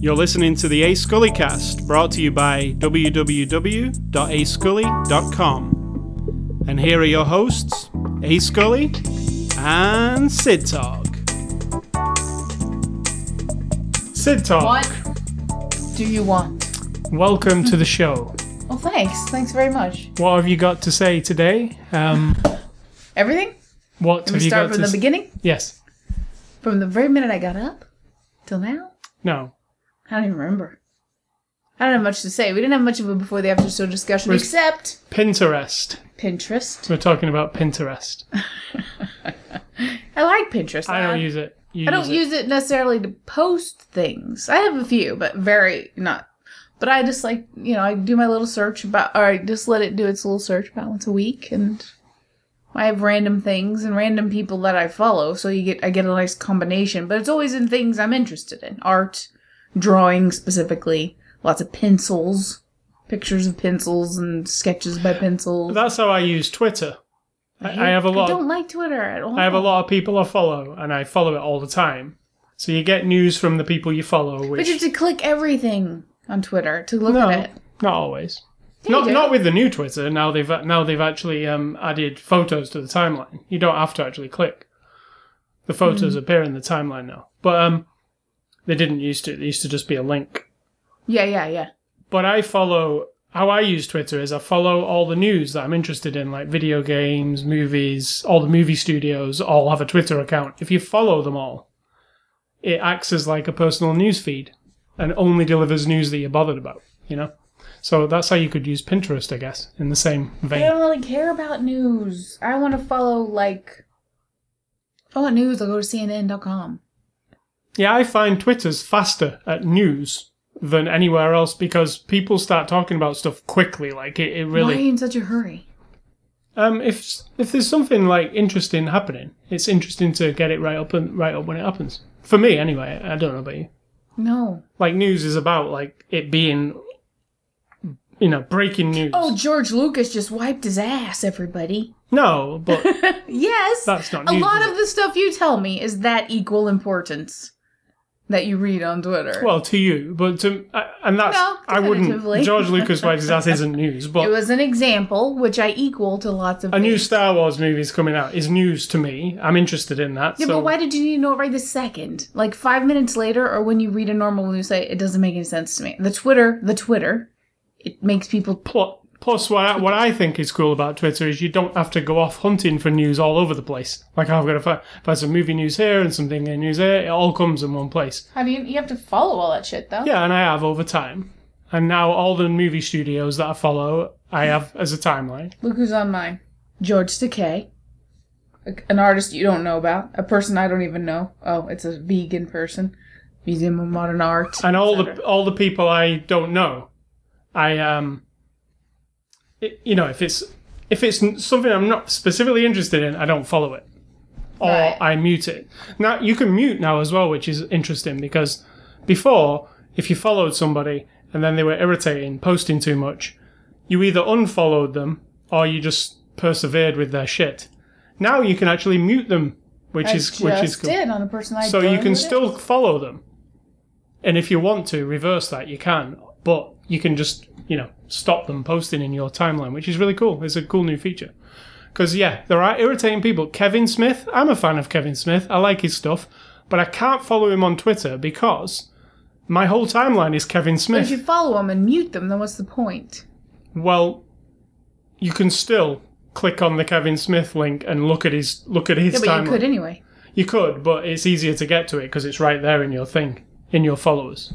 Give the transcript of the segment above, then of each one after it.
You're listening to the A Scully cast, brought to you by www.ascully.com. And here are your hosts, A Scully and Sid Talk. Sid Talk, What do you want? welcome to the show. Well, thanks. Thanks very much. What have you got to say today? Um, Everything? What Can have we you start got from to the s- beginning? Yes. From the very minute I got up till now? No. I don't even remember. I don't have much to say. We didn't have much of a before the after show discussion, Where's- except Pinterest. Pinterest. We're talking about Pinterest. I like Pinterest. I don't use it. You I don't use it necessarily to post things. I have a few, but very not. But I just like you know I do my little search about, or I just let it do its little search about once a week, and I have random things and random people that I follow. So you get I get a nice combination, but it's always in things I'm interested in, art, drawing specifically, lots of pencils, pictures of pencils and sketches by pencils. That's how I use Twitter. I, I have a lot. I don't Of, like Twitter at all. I have a lot of people I follow, and I follow it all the time. So you get news from the people you follow, But which you have to click everything on Twitter to look no, at it. not always. Yeah, not not with the new Twitter. Now they've now they've actually um, added photos to the timeline. You don't have to actually click. The photos Hmm. appear in the timeline now, but um, they didn't used to. They used to just be a link. Yeah, yeah, yeah. But I follow. How I use Twitter is I follow all the news that I'm interested in, like video games, movies. All the movie studios all have a Twitter account. If you follow them all, it acts as like a personal news feed and only delivers news that you're bothered about. You know. So that's how you could use Pinterest, I guess, in the same vein. I don't really care about news. I want to follow like. If I want news, I'll go to CNN.com. Yeah, I find Twitter's faster at news than anywhere else because people start talking about stuff quickly. Like it, it Why are you in such a hurry? Um, if if there's something like interesting happening, it's interesting to get it right up and right up when it happens. For me, anyway. I don't know about you. No. Like news is about like it being, you know, breaking news. Oh, George Lucas just wiped his ass, everybody. no, but Yes. That's not A lot of the stuff you tell me is that equal importance that you read on Twitter. well, to you, but to uh, and that's No, I wouldn't. George Lucas wipes his ass isn't news, but it was an example, which I equal to lots of a new. Star Wars movie is coming out is news to me. I'm interested in that. Yeah, so but why did you need to know it right this second? Like five minutes later, or when you read a normal news site, it doesn't make any sense to me. The Twitter, the Twitter, it makes people. Pl- Plus, what I, what I think is cool about Twitter is you don't have to go off hunting for news all over the place. Like I've got to find, find some movie news here and something in news there. It all comes in one place. How do you? You have to follow all that shit, though. Yeah, and I have over time. And now all the movie studios that I follow, I have as a timeline. Look who's on mine. George Takei. An artist you don't know about. A person I don't even know. Oh, it's a vegan person. Museum of Modern Art. And all the all the people I don't know, I um, it, you know, if it's if it's something I'm not specifically interested in, I don't follow it. Or Right. I mute it. Now you can mute now as well, which is interesting because before, if you followed somebody and then they were irritating, posting too much, you either unfollowed them or you just persevered with their shit. Now you can actually mute them, which I is which is cool. did on a person I So you can it still follow them. And if you want to reverse that, you can. But you can just, you know, stop them posting in your timeline, which is really cool. It's a cool new feature. Because, yeah, there are irritating people. Kevin Smith, I'm a fan of Kevin Smith. I like his stuff. But I can't follow him on Twitter because my whole timeline is Kevin But if you follow them and mute them, then what's the point? Well, you can still click on the Kevin Smith link and look at his look at his Yeah, but timeline. you could anyway. You could, but it's easier to get to it because it's right there in your thing, in your followers.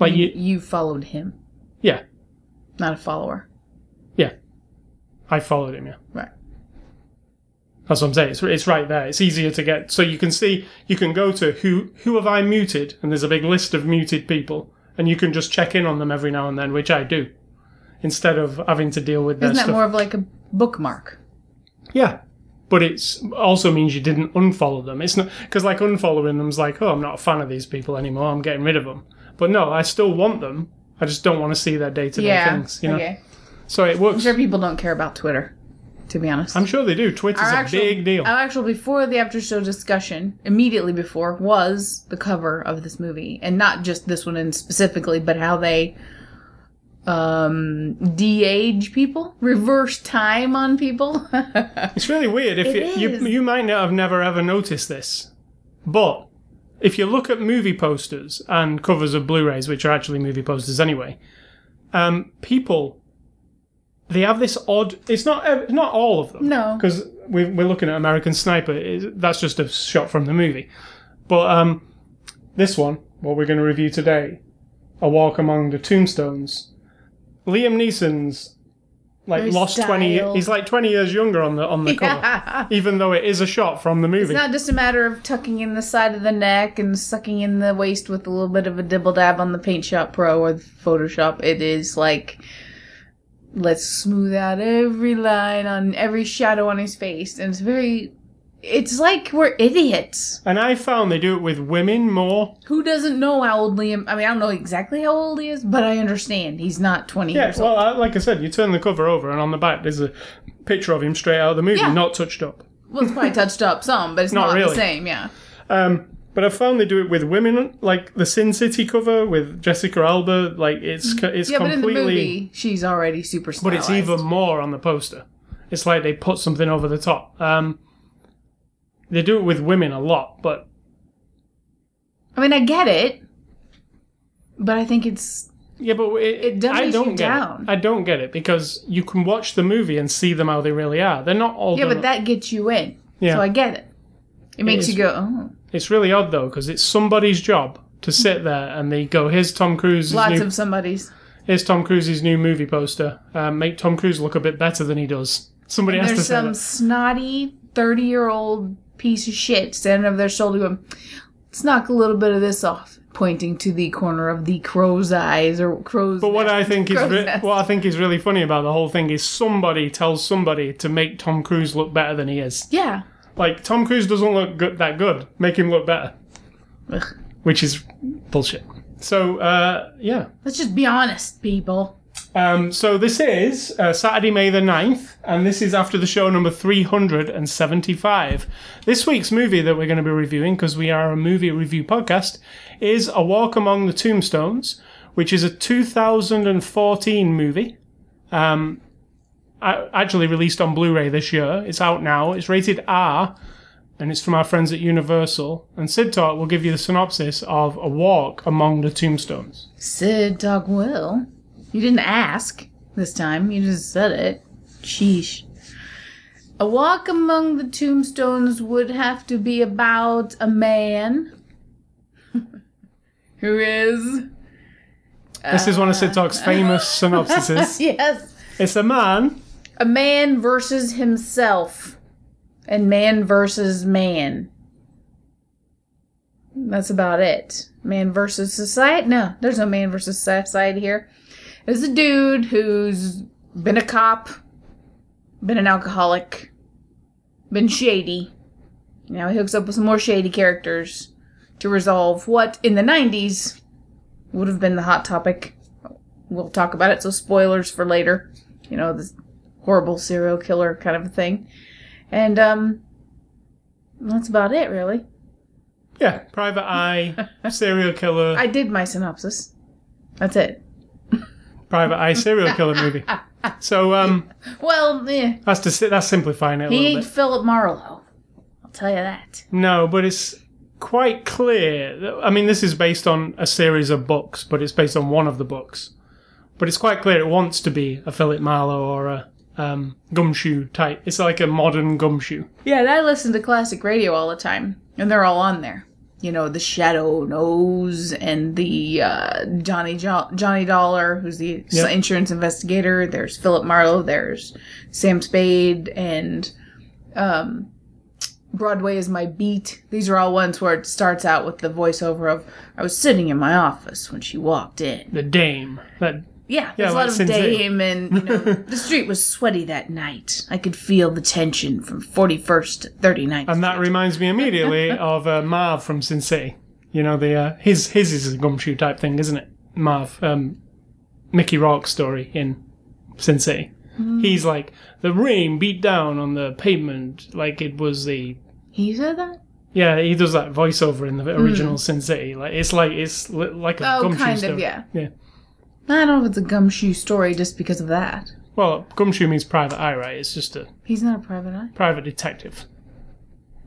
Like You, you, you followed him, yeah, not a follower. yeah. I followed him, yeah. Right. That's what I'm saying. It's, it's right there. It's easier to get. So you can see, you can go to who who have I muted, and there's a big list of muted people, and you can just check in on them every now and then, which I do, instead of having to deal with Isn't that stuff. more of like a bookmark? Yeah. But it's also means you didn't unfollow them. It's not because like unfollowing them's like, oh, I'm not a fan of these people anymore. I'm getting rid of them. But no, I still want them. I just don't want to see that day to day Yeah. things. You know. Okay. So it works. I'm sure people don't care about Twitter. To be honest, I'm sure they do. Twitter's Our a actual- big deal. Our actual before the after show discussion, immediately before, was the cover of this movie, and not just this one in specifically, but how they um de-age people, reverse time on people. It's really weird. If It you you might not have never ever noticed this, but if you look at movie posters and covers of Blu-rays, which are actually movie posters anyway, um, people they have this odd. It's not not all of them. No. because we're, we're looking at American Sniper. That's just a shot from the movie, but um, this one, what we're going to review today, A Walk Among the Tombstones. Liam Neeson's like lost twenty. styled. He's like twenty years younger on the on the cover, even though it is a shot from the movie. It's not just a matter of tucking in the side of the neck and sucking in the waist with a little bit of a dibble dab on the Paint Shop Pro or Photoshop. It is like, let's smooth out every line on every shadow on his face. And it's very, it's like we're idiots. and I found they do it with women more. Who doesn't know how old Liam, I mean, I don't know exactly how old he is, but I understand. He's not 20 Yeah, years old. well, uh, like I said, you turn the cover over, and on the back there's a picture of him straight out of the movie, Yeah. not touched up. Well, it's probably touched up some, but it's Not not, really. the same, yeah. Um, but I found they do it with women, like the Sin City cover with Jessica Alba. Like it's co- it's Yeah, but in the completely, movie, she's already super but stylized. it's even more on the poster. It's like they put something over the top. Um, they do it with women a lot, but I mean, I get it, but I think it's yeah, but it, It dummies I don't you get down. it. I don't get it because you can watch the movie and see them how they really are. They're not all. yeah, but that gets you in. Yeah. So I get it. It makes is. you go, oh. It's really odd though because it's somebody's job to sit there and they go, "Here's Tom Cruise's Lots new, of somebody's. here's Tom Cruise's new movie poster. Um, make Tom Cruise look a bit better than he does." Somebody has to There's say some snotty thirty-year-old piece of shit standing over their shoulder going, "Let's knock a little bit of this off," pointing to the corner of the crow's eyes or crow's. But what I think is re- what I think is really funny about the whole thing is somebody tells somebody to make Tom Cruise look better than he is. yeah. Like Tom Cruise doesn't look good, that good. Make him look better, Ugh. which is bullshit. So uh, yeah. Let's just be honest, people. Um, so this is uh, Saturday, May the 9th, and this is after the show number 375. This week's movie that we're going to be reviewing, because we are a movie review podcast, is A Walk Among the Tombstones, which is a 2014 movie. Um, actually released on Blu-ray this year. It's out now. It's rated R, and it's from our friends at Universal. And Sid Talk will give you the synopsis of A Walk Among the Tombstones. Sid Dog Will. You didn't ask this time. You just said it. Sheesh. A walk among the tombstones would have to be about a man who is. This is one of uh, Sid Talk's famous synopsises. yes. It's a man A man versus himself. And man versus man. That's about it. Man versus society? No, there's no man versus society here. There's a dude who's been a cop, been an alcoholic, been shady. Now he hooks up with some more shady characters to resolve what in the 90s would have been the hot topic. We'll talk about it, so spoilers for later. You know, this horrible serial killer kind of a thing. And, um, that's about it, really. Yeah, private eye, serial killer, I did my synopsis. That's it. Private eye serial killer movie. So um, Well, eh, that's to that's simplifying it a he little ain't bit. Philip Marlowe. I'll tell you that. No, but it's quite clear. that- I mean, this is based on a series of books, but it's based on one of the books. But it's quite clear it wants to be a Philip Marlowe or a um, Gumshoe type. It's like a modern Gumshoe. Yeah, and I listen to classic radio all the time, and they're all on there. You know, the Shadow Knows and the uh, Johnny jo- Johnny Dollar, who's the Yep. insurance investigator. There's Philip Marlowe. There's Sam Spade and um, Broadway is my beat. These are all ones where it starts out with the voiceover of "I was sitting in my office when she walked in." The Dame. That Yeah, there's a lot of Dame, and you know, the street was sweaty that night. I could feel the tension from 41st to 39th. and that reminds me immediately of uh, Marv from Sin City. You know, the uh, his his is a Gumshoe type thing, isn't it? Marv, um, Mickey Rourke's story in Sin City. He's like the rain beat down on the pavement like it was the He said that? yeah. He does that voiceover in the original Sin City. Like it's like it's li- like a Oh, gumshoe kind story. of, yeah. Yeah. I don't know if it's a gumshoe story just because of that. Well, gumshoe means private eye, right? It's just a He's not a private eye. private detective.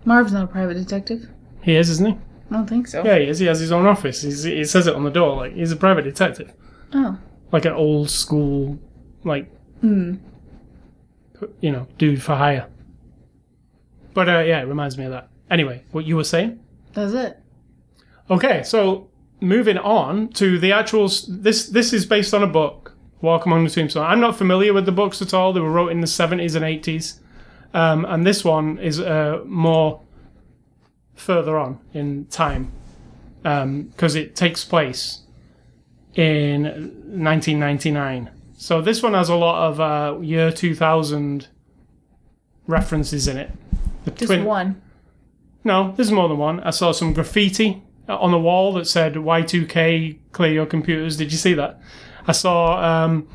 Marv's not a private detective. He is, isn't he? I don't think so. Yeah, he is. He has his own office. He's, he says it on the door. Like he's a private detective, Oh. like an old school, like Hmm. you know, dude for hire. But uh, yeah, it reminds me of that. Anyway, what you were saying? That's it. Okay, so moving on to the actual. This this is based on a book, Walk Among the Tombstones. I'm not familiar with the books at all. They were wrote in the 70s and 80s, um, and this one is uh, more further on in time because it takes place in 1999. So this one has a lot of uh, year 2000 references in it. The Just twin- one. no, there's more than one. I saw some graffiti on the wall that said Y2K, clear your computers. Did you see that? I saw um,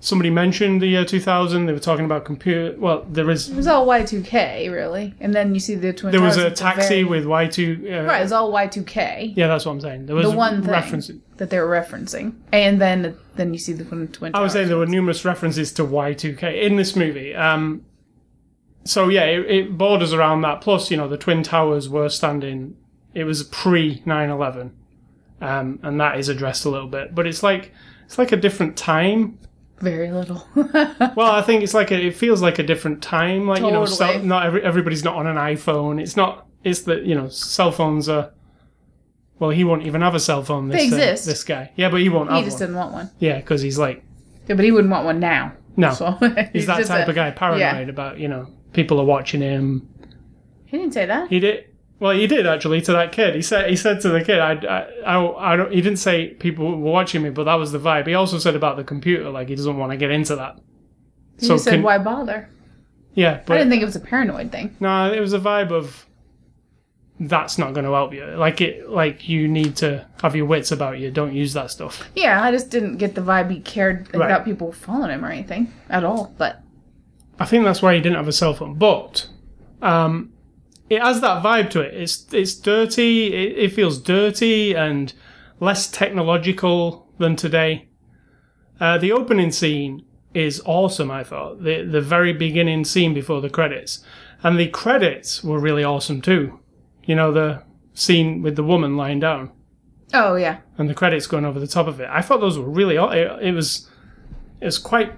somebody mentioned the year 2000. They were talking about computer. Well, there is. It was all Y2K, really. And then you see the Twin There was a taxi very- with Y2. Uh, Right, it's all Y2K Yeah, that's what I'm saying. There was The one thing. reference. that they were referencing. And then then you see the Twin Twin I was saying there were numerous references to Y2K in this movie. Um, so yeah, it, it borders around that. Plus, you know, the twin towers were standing. It was pre 9/11, um, and that is addressed a little bit. But it's like it's like a different time. Very little. Well, I think it's like a, it feels like a different time. Like you know, Totally. cell, not every, everybody's not on an iPhone. It's not. It's that you know, cell phones are. Well, he won't even have a cell phone. This, They uh, this guy, yeah, but he won't he just one. didn't want one. Yeah, because he's like Yeah, but he wouldn't want one now. no. So He's that type a- of guy, paranoid yeah. about you know people are watching him. He didn't say that. He did well. He did actually to that kid. He said he said to the kid, I, I, I, I don't. He didn't say people were watching me, but that was the vibe. He also said about the computer, like he doesn't want to get into that. He So said, can- "Why bother?" Yeah, I didn't think it was a paranoid thing. no, it was a vibe of that's not going to help you. Like it, like you need to have your wits about you. Don't use that stuff. Yeah, I just didn't get the vibe he cared Right. about people following him or anything at all. But I think that's why he didn't have a cell phone. But um, it has that vibe to it. It's it's dirty. It, it feels dirty and less technological than today. Uh, the opening scene is awesome. I thought the the very beginning scene before the credits, and the credits were really awesome too. You know the scene with the woman lying down oh yeah, and the credits going over the top of it. I thought those were really. It, it was it was quite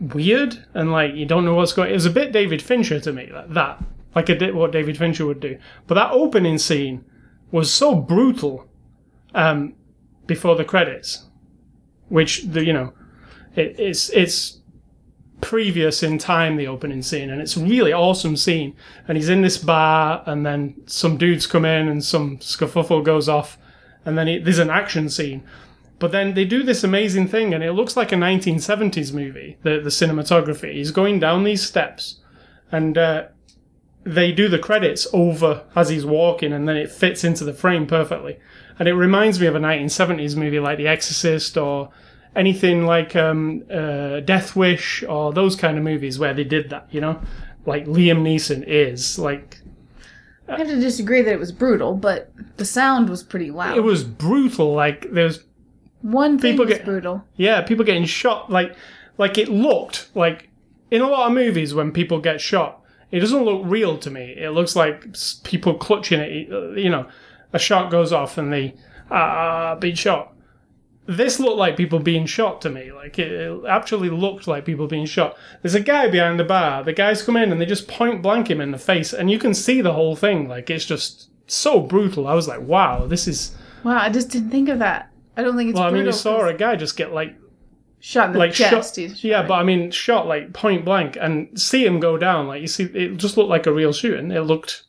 weird and like you don't know what's going. It was a bit David Fincher to me like that, like a, what David Fincher would do. But that opening scene was so brutal um, before the credits, which the you know it, it's it's previous in time the opening scene and it's a really awesome scene. And he's in this bar and then some dudes come in and some scuffle goes off and then there's an action scene. But then they do this amazing thing and it looks like a 1970s movie the, the cinematography. He's going down these steps and uh, they do the credits over as he's walking and then it fits into the frame perfectly and it reminds me of a 1970s movie like the exorcist or anything like um, uh, death wish or those kind of movies where they did that you know like liam neeson is like I have to disagree that it was brutal, but the sound was pretty loud. it was brutal like there's one thing people was get- brutal. Yeah, people getting shot like like it looked like in a lot of movies when people get shot, it doesn't look real to me. It looks like people clutching it. uh, You know, a shot goes off and they ah being shot. This looked like people being shot to me. Like it, it actually looked like people being shot. There's a guy behind the bar. The guys come in and they just point blank him in the face, and you can see the whole thing. Like it's just so brutal. I was like, wow, this is. Wow, I just didn't think of that. I don't think it's Well, I mean, you saw 'cause a guy just get like shot in the like chest. shot, yeah, but I mean, shot like point blank, and see him go down. Like you see, it just looked like a real shooting. It looked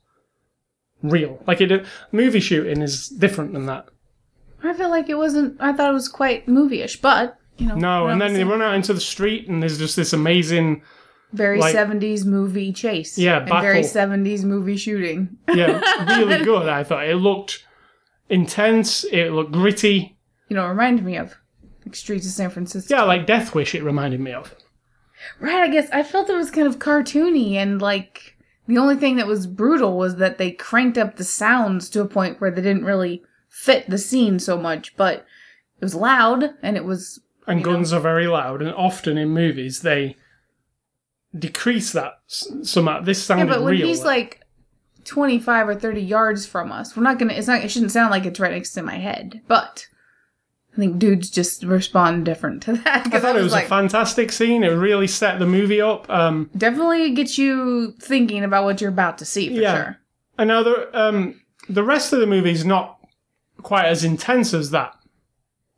real. Like it, movie shooting is different than that. I feel like it wasn't. I thought it was quite movie-ish, but you know. No, and then the they run out into the street, and there's just this amazing, very like- '70s movie chase. Yeah, very '70s movie shooting. yeah, really good. I thought it looked intense. It looked gritty. You know, it reminded me of like Streets of San Francisco. Yeah, like Death Wish. It reminded me of. Right, I guess I felt it was kind of cartoony and like the only thing that was brutal was that they cranked up the sounds to a point where they didn't really fit the scene so much, but it was loud and it was And You know? guns are very loud, and often in movies they decrease that s- somehow. This Yeah, but when real. he's like 25 or 30 yards from us, we're not going to it's not it shouldn't sound like it's right next to my head. But I think dudes just respond different to that I thought I it was was like a fantastic scene. It really set the movie up. Um, definitely gets you thinking about what you're about to see for Yeah. sure. And know the um, the rest of the movie is not quite as intense as that,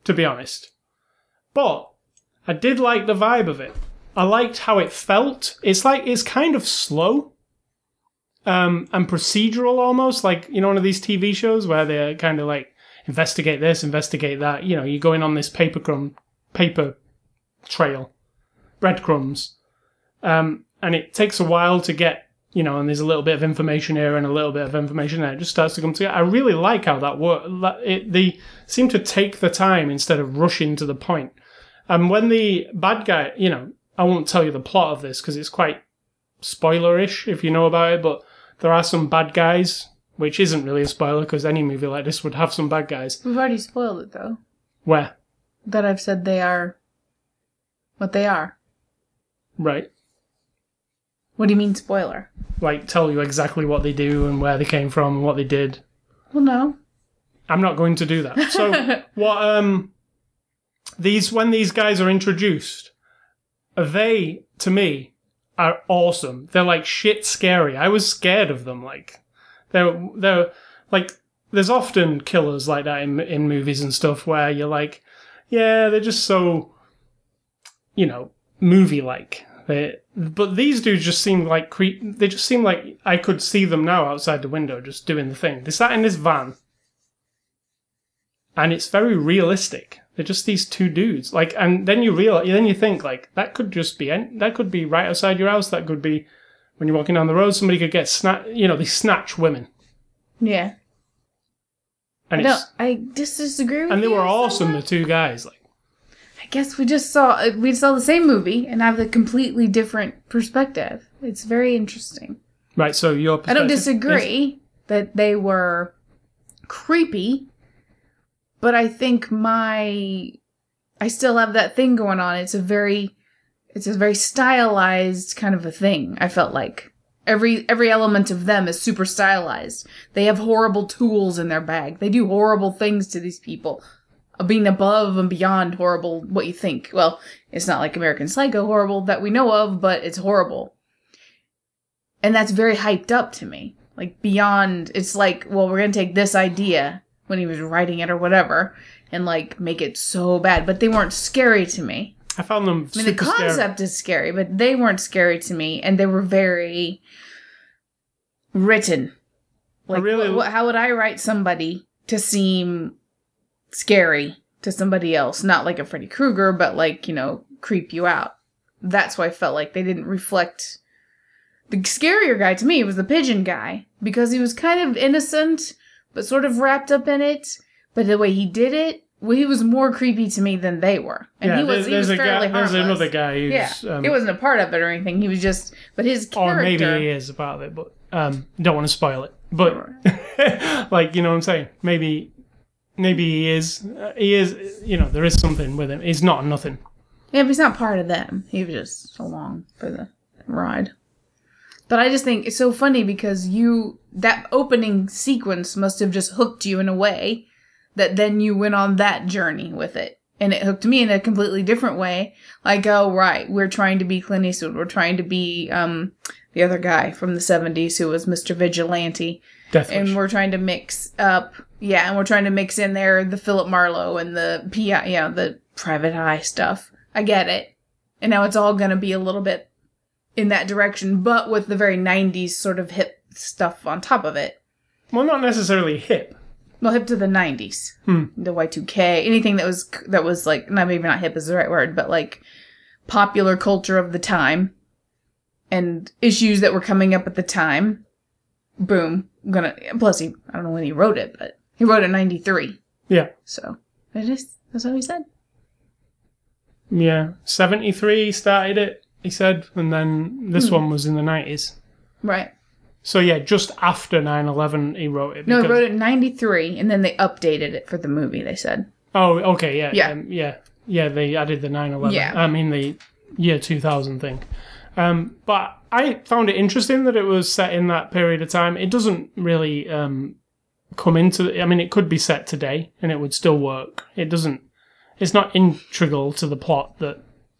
to be honest. But I did like the vibe of it. I liked how it felt. It's like it's kind of slow, um, and procedural almost, like you know one of these TV shows where they're kind of like investigate this, investigate that. You know, you're going on this paper crumb, paper trail, breadcrumbs, um, and it takes a while to get you know, and there's a little bit of information here and a little bit of information there. It just starts to come together. I really like how that works. It, they seem to take the time instead of rushing to the point. And when the bad guy, you know, I won't tell you the plot of this because it's quite spoilerish if you know about it, but there are some bad guys, which isn't really a spoiler because any movie like this would have some bad guys. We've already spoiled it though. Where? That I've said they are what they are. Right. What do you mean spoiler? Like tell you exactly what they do and where they came from and what they did. Well, no. I'm not going to do that. So what um these when these guys are introduced, they to me are awesome. They're like shit scary. I was scared of them. Like they're they're like there's often killers like that in in movies and stuff where you're like, yeah, they're just so you know movie like. But these dudes just seem like cre- they just seem like I could see them now outside the window just doing the thing. They sat in this van and it's very realistic. They're just these two dudes. Like, and then you realize, then you think like that could just be that could be right outside your house. That could be when you're walking down the road. Somebody could get snatched. You know, they snatch women, Yeah. and I don't. I dis- disagree with and they you were awesome. The two guys, like, I guess we just saw we saw the same movie and have a completely different perspective. It's very interesting. right. So your I don't perspective is- disagree that they were creepy, but I think my I still have that thing going on. It's a very it's a very stylized kind of a thing. I felt like every every element of them is super stylized. They have horrible tools in their bag. They do horrible things to these people. uh, Being above and beyond horrible what you think. Well, it's not like American Psycho horrible that we know of, but it's horrible and that's very hyped up to me like beyond it's like well we're gonna take this idea when he was writing it or whatever and like make it so bad but they weren't scary to me I found them i mean the super scary. concept is scary but they weren't scary to me and they were very written. Oh, like really- what, how would i write somebody to seem scary to somebody else? Not like a freddy krueger but like you know creep you out. That's why i felt like they didn't reflect. The scarier guy to me was the pigeon guy because he was kind of innocent but sort of wrapped up in it. But the way he did it, well, he was more creepy to me than they were, and yeah, he was he was fairly guy. There's another guy who's Yeah, um, he wasn't a part of it or anything. He was just, but his or character. maybe he is a part of it, but um, don't want to spoil it. But like you know what I'm saying, maybe maybe he is. Uh, he is. You know, there is something with him. He's not nothing. Yeah, but he's not part of them. He was just along for the ride. But I just think it's so funny because you that opening sequence must have just hooked you in a way that then you went on that journey with it. And it hooked me in a completely different way. Like, oh right, we're trying to be Clint Eastwood. We're trying to be um the other guy from the seventies who was Mr. Vigilante. Death And Wish. we're trying to mix up yeah, and we're trying to mix in there the Philip Marlowe and the PI you know, the private eye stuff. I get it. And now it's all gonna be a little bit in that direction, but with the very 90s sort of hip stuff on top of it. Well, not necessarily hip. Well, hip to the 90s. Hmm. The Y2K, anything that was, that was like, not maybe not hip is the right word, but like popular culture of the time and issues that were coming up at the time. Boom. I'm gonna, plus he, I don't know when he wrote it, but he wrote it in 93. Yeah, So, it is, that's what he said. yeah. Seventy three started it. he said, and then Hmm. this one was in the nineties. Right. So yeah, just after 9-11 he wrote it. No, he because- wrote it in 93, and then they updated it for the movie, they said. Oh, okay, yeah, Yeah. um, yeah, yeah. They added the 9/11. Yeah. I mean the year 2000 thing. Um, but I found it interesting that it was set in that period of time. It doesn't really um, come into. I mean, it could be set today and it would still work. It doesn't. It's not integral to the plot that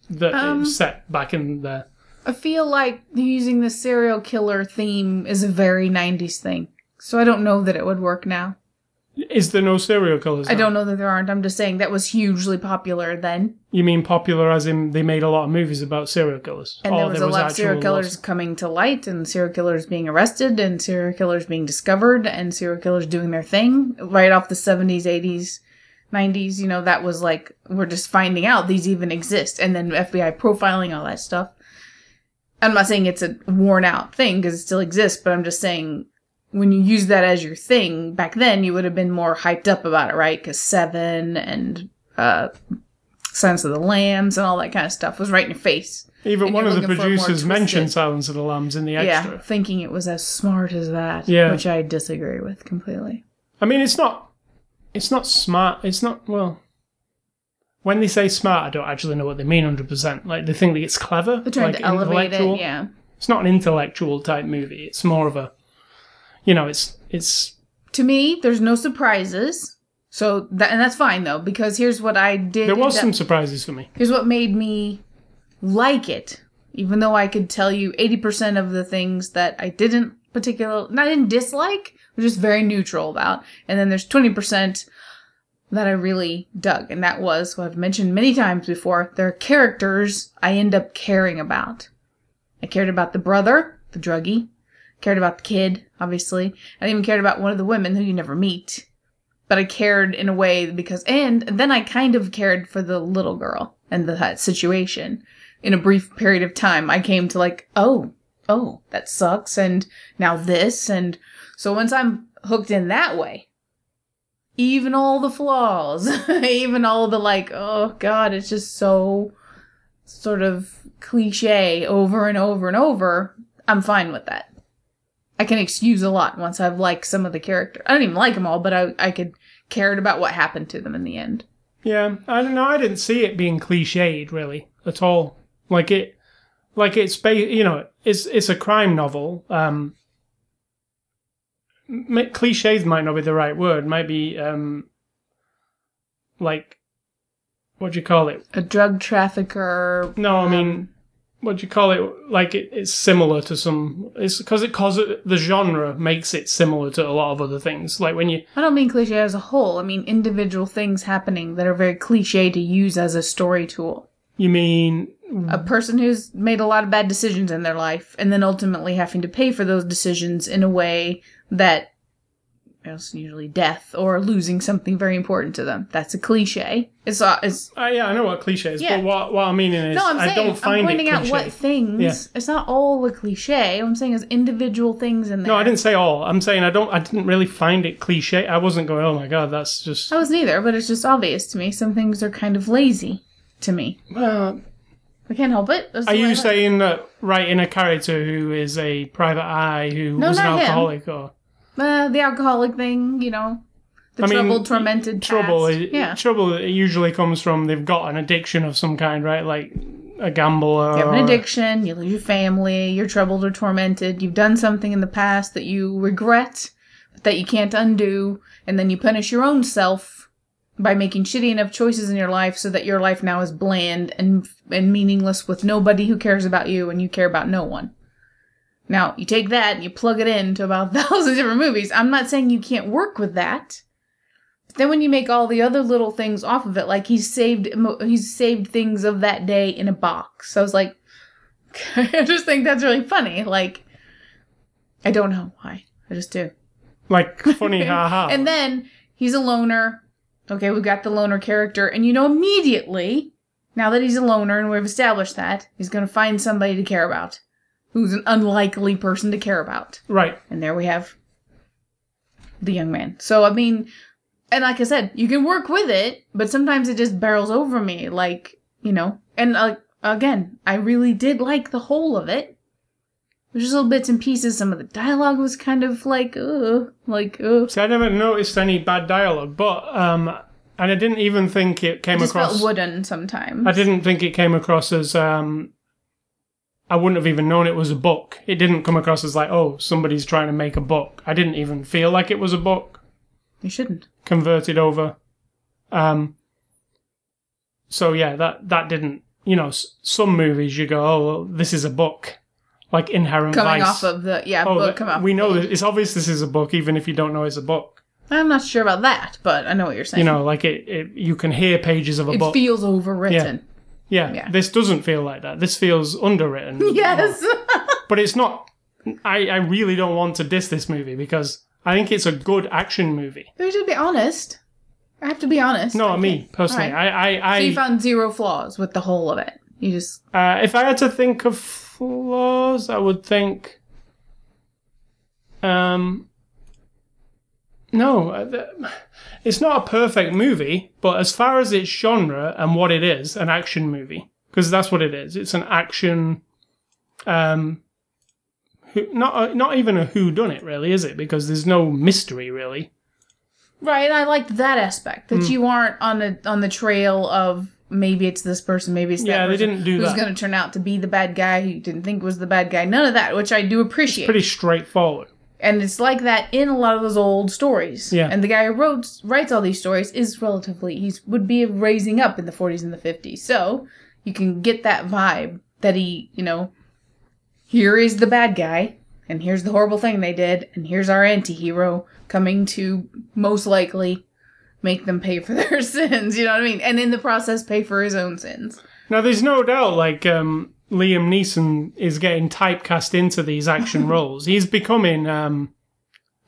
that Um, it's set back in there. I feel like using the serial killer theme is a very 90s thing. So I don't know that it would work now. Is there no serial killers? I now? don't know that there aren't. I'm just saying that was hugely popular then. You mean popular as in they made a lot of movies about serial killers? And Or there oh, was a lot of serial killers coming to light, and serial killers being arrested, and serial killers being discovered, and serial killers doing their thing right off the 70s, 80s, 90s. You know, that was like, we're just finding out these even exist. And then FBI profiling, all that stuff. I'm not saying it's a worn out thing because it still exists, but I'm just saying when you use that as your thing, back then you would have been more hyped up about it, right? Because Seven and uh, Silence of the Lambs and all that kind of stuff was right in your face. Even and one of the looking for a more producers mentioned Silence of the Lambs in the Yeah, extra. thinking it was as smart as that. Yeah. Which I disagree with completely. I mean, it's not. It's not smart. It's not well. When they say smart, I don't actually know what they mean hundred percent. Like they think that it's clever. They're trying like to elevate it, yeah. It's not an intellectual type movie. It's more of a, you know, it's it's To me, there's no surprises. So that and that's fine though, because here's what I did. there was that- some surprises for me. Here's what made me like it, even though I could tell you 80% of the things that I didn't particularly, not didn't dislike, but just very neutral about. And then there's 20% that I really dug. And that was what I've mentioned many times before. There are characters I end up caring about. I cared about the brother, the druggie, cared about the kid, obviously. I even cared about one of the women who you never meet. But I cared in a way because, and then I kind of cared for the little girl and the, that situation. In a brief period of time, I came to like, oh, oh, that sucks. And now this. And so once I'm hooked in that way, even all the flaws, even all the like, oh God, it's just so sort of cliche over and over and over, I'm fine with that. I can excuse a lot once I've liked some of the characters. I don't even like them all, but I, I could cared about what happened to them in the end. Yeah, I don't know. I didn't see it being cliched really at all. Like it, like it's you know, it's it's a crime novel. Um, cliches might not be the right word. Might be um, like what do you call it? A drug trafficker. No, I um, mean, what do you call it? Like it, it's similar to some. It's because it cause it, the genre makes it similar to a lot of other things. Like when you I don't mean cliche as a whole. I mean individual things happening that are very cliche to use as a story tool. you mean A person who's made a lot of bad decisions in their life and then ultimately having to pay for those decisions in a way that is usually death or losing something very important to them. That's a cliche. It's uh, it's Uh, yeah, I know what cliche is, Yeah. but what what I mean is No, I'm saying, I don't I'm find pointing it out what things. Yeah. It's not all a cliche. I'm saying is individual things in there. No, I didn't say all. I'm saying I don't. I didn't really find it cliche. I wasn't going. Oh my god, that's just. I was neither, but it's just obvious to me. Some things are kind of lazy to me. Well, I can't help it. That's are the way I you saying that writing a character who is a private eye who No, was an not him. alcoholic or uh, the alcoholic thing? You know, the I mean, troubled, tormented trouble? past. It, yeah, trouble. It usually comes from they've got an addiction of some kind, right? Like a gambler. you have an addiction. You lose your family. You're troubled or tormented. You've done something in the past that you regret, but that you can't undo, and then you punish your own self by making shitty enough choices in your life so that your life now is bland and and meaningless with nobody who cares about you and you care about no one. Now, you take that and you plug it into about a thousand different movies. I'm not saying you can't work with that. But then when you make all the other little things off of it, like he's saved he's saved things of that day in a box. So I was like I just think that's really funny. Like I don't know why. I just do. Like funny, haha. And then he's a loner. Okay, we've got the loner character, and you know immediately, now that he's a loner and we've established that, he's gonna find somebody to care about. Who's an unlikely person to care about. right. And there we have the young man. So I mean and like I said, you can work with it, but sometimes it just barrels over me, like, you know. And like again, I really did like the whole of it. There's just little bits and pieces. Some of the dialogue was kind of like, ugh, like, ugh. See, I never noticed any bad dialogue, but um, and I didn't even think it came It just across. wooden sometimes. I didn't think it came across as um. I wouldn't have even known it was a book. It didn't come across as like, oh, somebody's trying to make a book. I didn't even feel like it was a book You shouldn't. converted over. Um. So yeah, that that didn't. You know, s- some movies you go, oh, well, this is a book, like Inherent Coming Vice. off of the yeah oh, book. that- Come off. we know that it's obvious this is a book, even if you don't know it's a book. I'm not sure about that, but I know what you're saying. You know, like it, it you can hear pages of a book. it book. feels overwritten. Yeah, yeah. this doesn't feel like that. This feels underwritten. Yes. but it's not. I, I really don't want to diss this movie because I think it's a good action movie. we should be honest. I have to be honest. No, I me personally, Alright. I, I, So you I found zero flaws with the whole of it. You just uh, if I had to think of flaws, I would think, um, no, uh, it's not a perfect movie, but as far as its genre and what it is, an action movie, because that's what it is. It's an action, um, not a, not even a who done it really, is it? Because there's no mystery really. right. and I liked that aspect that you aren't on the on the trail of maybe it's this person, maybe it's that Yeah, they didn't do who's going to turn out to be the bad guy who you didn't think was the bad guy. None of that, which I do appreciate. Pretty straightforward. And it's like that in a lot of those old stories. Yeah. And the guy who wrote writes all these stories is relatively he's would be raising up in the 40s and the 50s. So you can get that vibe that he, you know, here is the bad guy, and here's the horrible thing they did, and here's our anti-hero coming to most likely make them pay for their sins. You know what I mean? And in the process, pay for his own sins. Now, there's no doubt, like, um, Liam Neeson is getting typecast into these action roles. He's becoming um,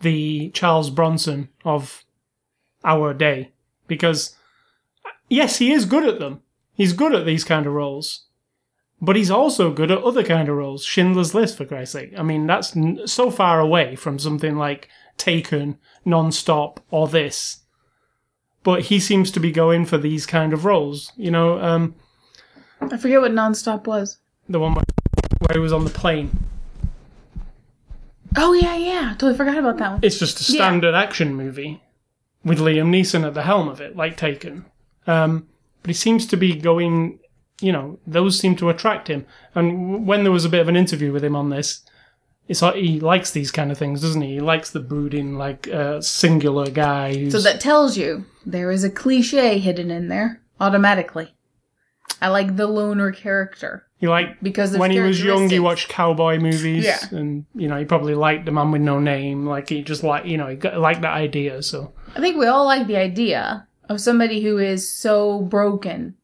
the Charles Bronson of our day. Because, yes, he is good at them. He's good at these kind of roles. But he's also good at other kind of roles. Schindler's List, for Christ's sake. I mean, that's n- so far away from something like Taken, Non-Stop, or this. But he seems to be going for these kind of roles. You know, um, I forget what nonstop was. The one where, where he was on the plane. Oh yeah, yeah. Totally forgot about that one. It's just a standard action movie with Liam Neeson at the helm of it, like Taken. Um, but he seems to be going, you know, those seem to attract him. And when there was a bit of an interview with him on this, it's like he likes these kind of things, doesn't he? He likes the brooding, like uh, singular guy. So that tells you there is a cliche hidden in there automatically. I like the loner character You like because when he was young, he watched cowboy movies, Yeah. and you know, he probably liked the man with no name. Like he just like, you know, he got, liked that idea. So I think we all like the idea of somebody who is so broken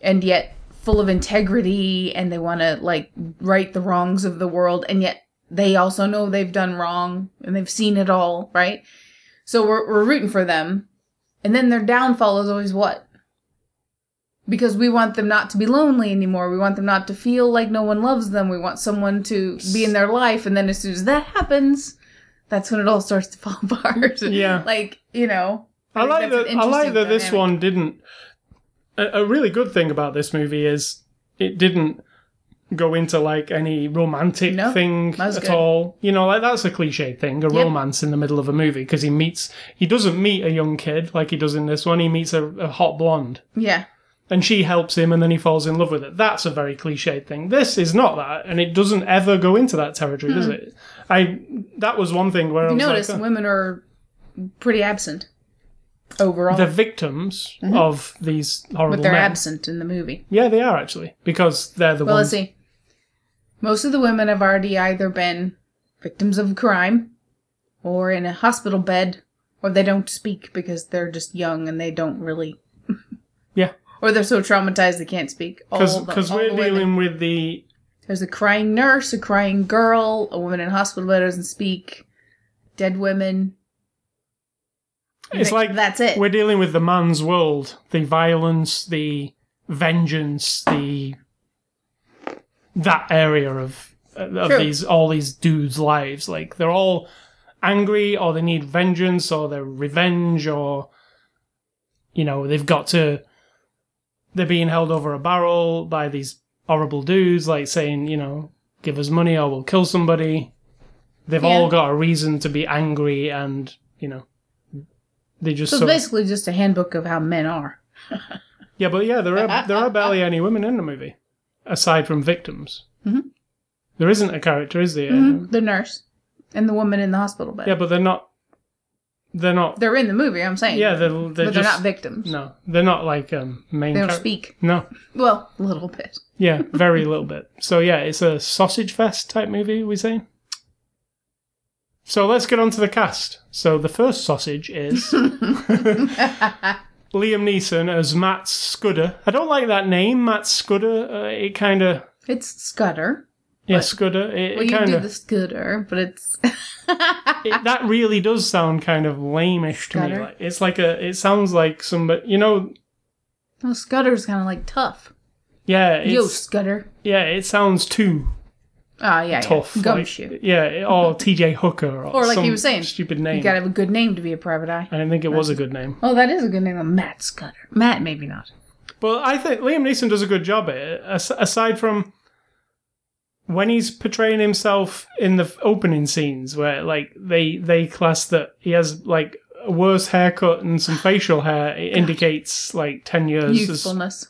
and yet full of integrity and they want to like right the wrongs of the world and yet they also know they've done wrong and they've seen it all, right? So we're we're rooting for them. And then their downfall is always what? Because we want them not to be lonely anymore. We want them not to feel like no one loves them. We want someone to be in their life and then as soon as that happens, that's when it all starts to fall apart. Yeah. like, you know, I like that. I like that this one didn't. A, a really good thing about this movie is it didn't go into like any romantic No, thing at good. all. You know, like that's a cliche thing, a Yep. romance in the middle of a movie because he meets. He doesn't meet a young kid like he does in this one. He meets a, a hot blonde. Yeah. And she helps him, and then he falls in love with it. That's a very cliched thing. This is not that, and it doesn't ever go into that territory, does hmm. it? I that was one thing where I You was notice like, oh. women are pretty absent overall, They're victims mm-hmm. of these horrible but they're men. absent in the movie. Yeah, they are actually because they're the Well, let's ones. see. Most of the women have already either been victims of crime or in a hospital bed or they don't speak because they're just young and they don't really Yeah, or they're so traumatized they can't speak. Because we're dealing with the There's a crying nurse, a crying girl, a woman in hospital bed doesn't speak, dead women. it's like that's it. We're dealing with the man's world, the violence, the vengeance, the that area of of True. these all these dudes' lives. Like they're all angry, or they need vengeance, or they're revenge, or you know they've got to they're being held over a barrel by these horrible dudes, like saying, you know, give us money or we'll kill somebody. They've Yeah. all got a reason to be angry, and you know, they just So it's sort of- basically just a handbook of how men are. yeah, but yeah, there are there are barely any women in the movie, aside from victims. Mhm. There isn't a character, is there? Mhm. The nurse and the woman in the hospital bed. Yeah, but they're not. They're not. They're in the movie. I'm saying. Yeah, they're they're but they're not victims. no. They're not like um main. They don't char- speak. No. Well, a little bit. Yeah, very little bit. So yeah, it's a sausage fest type movie. We say. So let's get on to the cast. So the first sausage is Liam Neeson as Matt Scudder. I don't like that name, Matt Scudder. Uh, it kind of It's Scudder. Yeah? Scudder. It, Well, it you kind do the Scudder, but it's that really does sound kind of lameish to me. Like, it's like a. It sounds like somebody. You know. well, Scudder's kind of like tough. Yeah. It's, Yo, Scudder. Yeah. It sounds too Ah, yeah, tough. yeah. like- Gumshoe. yeah. Or T.J. Hooker. Or, Or like he was saying, stupid name. You gotta have a good name to be a private eye. I didn't think it was a good name. Oh, that is a good name. Matt Scudder. Matt, maybe not. But I think Liam Neeson does a good job at it. As- aside from when he's portraying himself in the opening scenes, where like they they class that he has like a worse haircut and some facial hair, it indicates like ten years. as- Youthfulness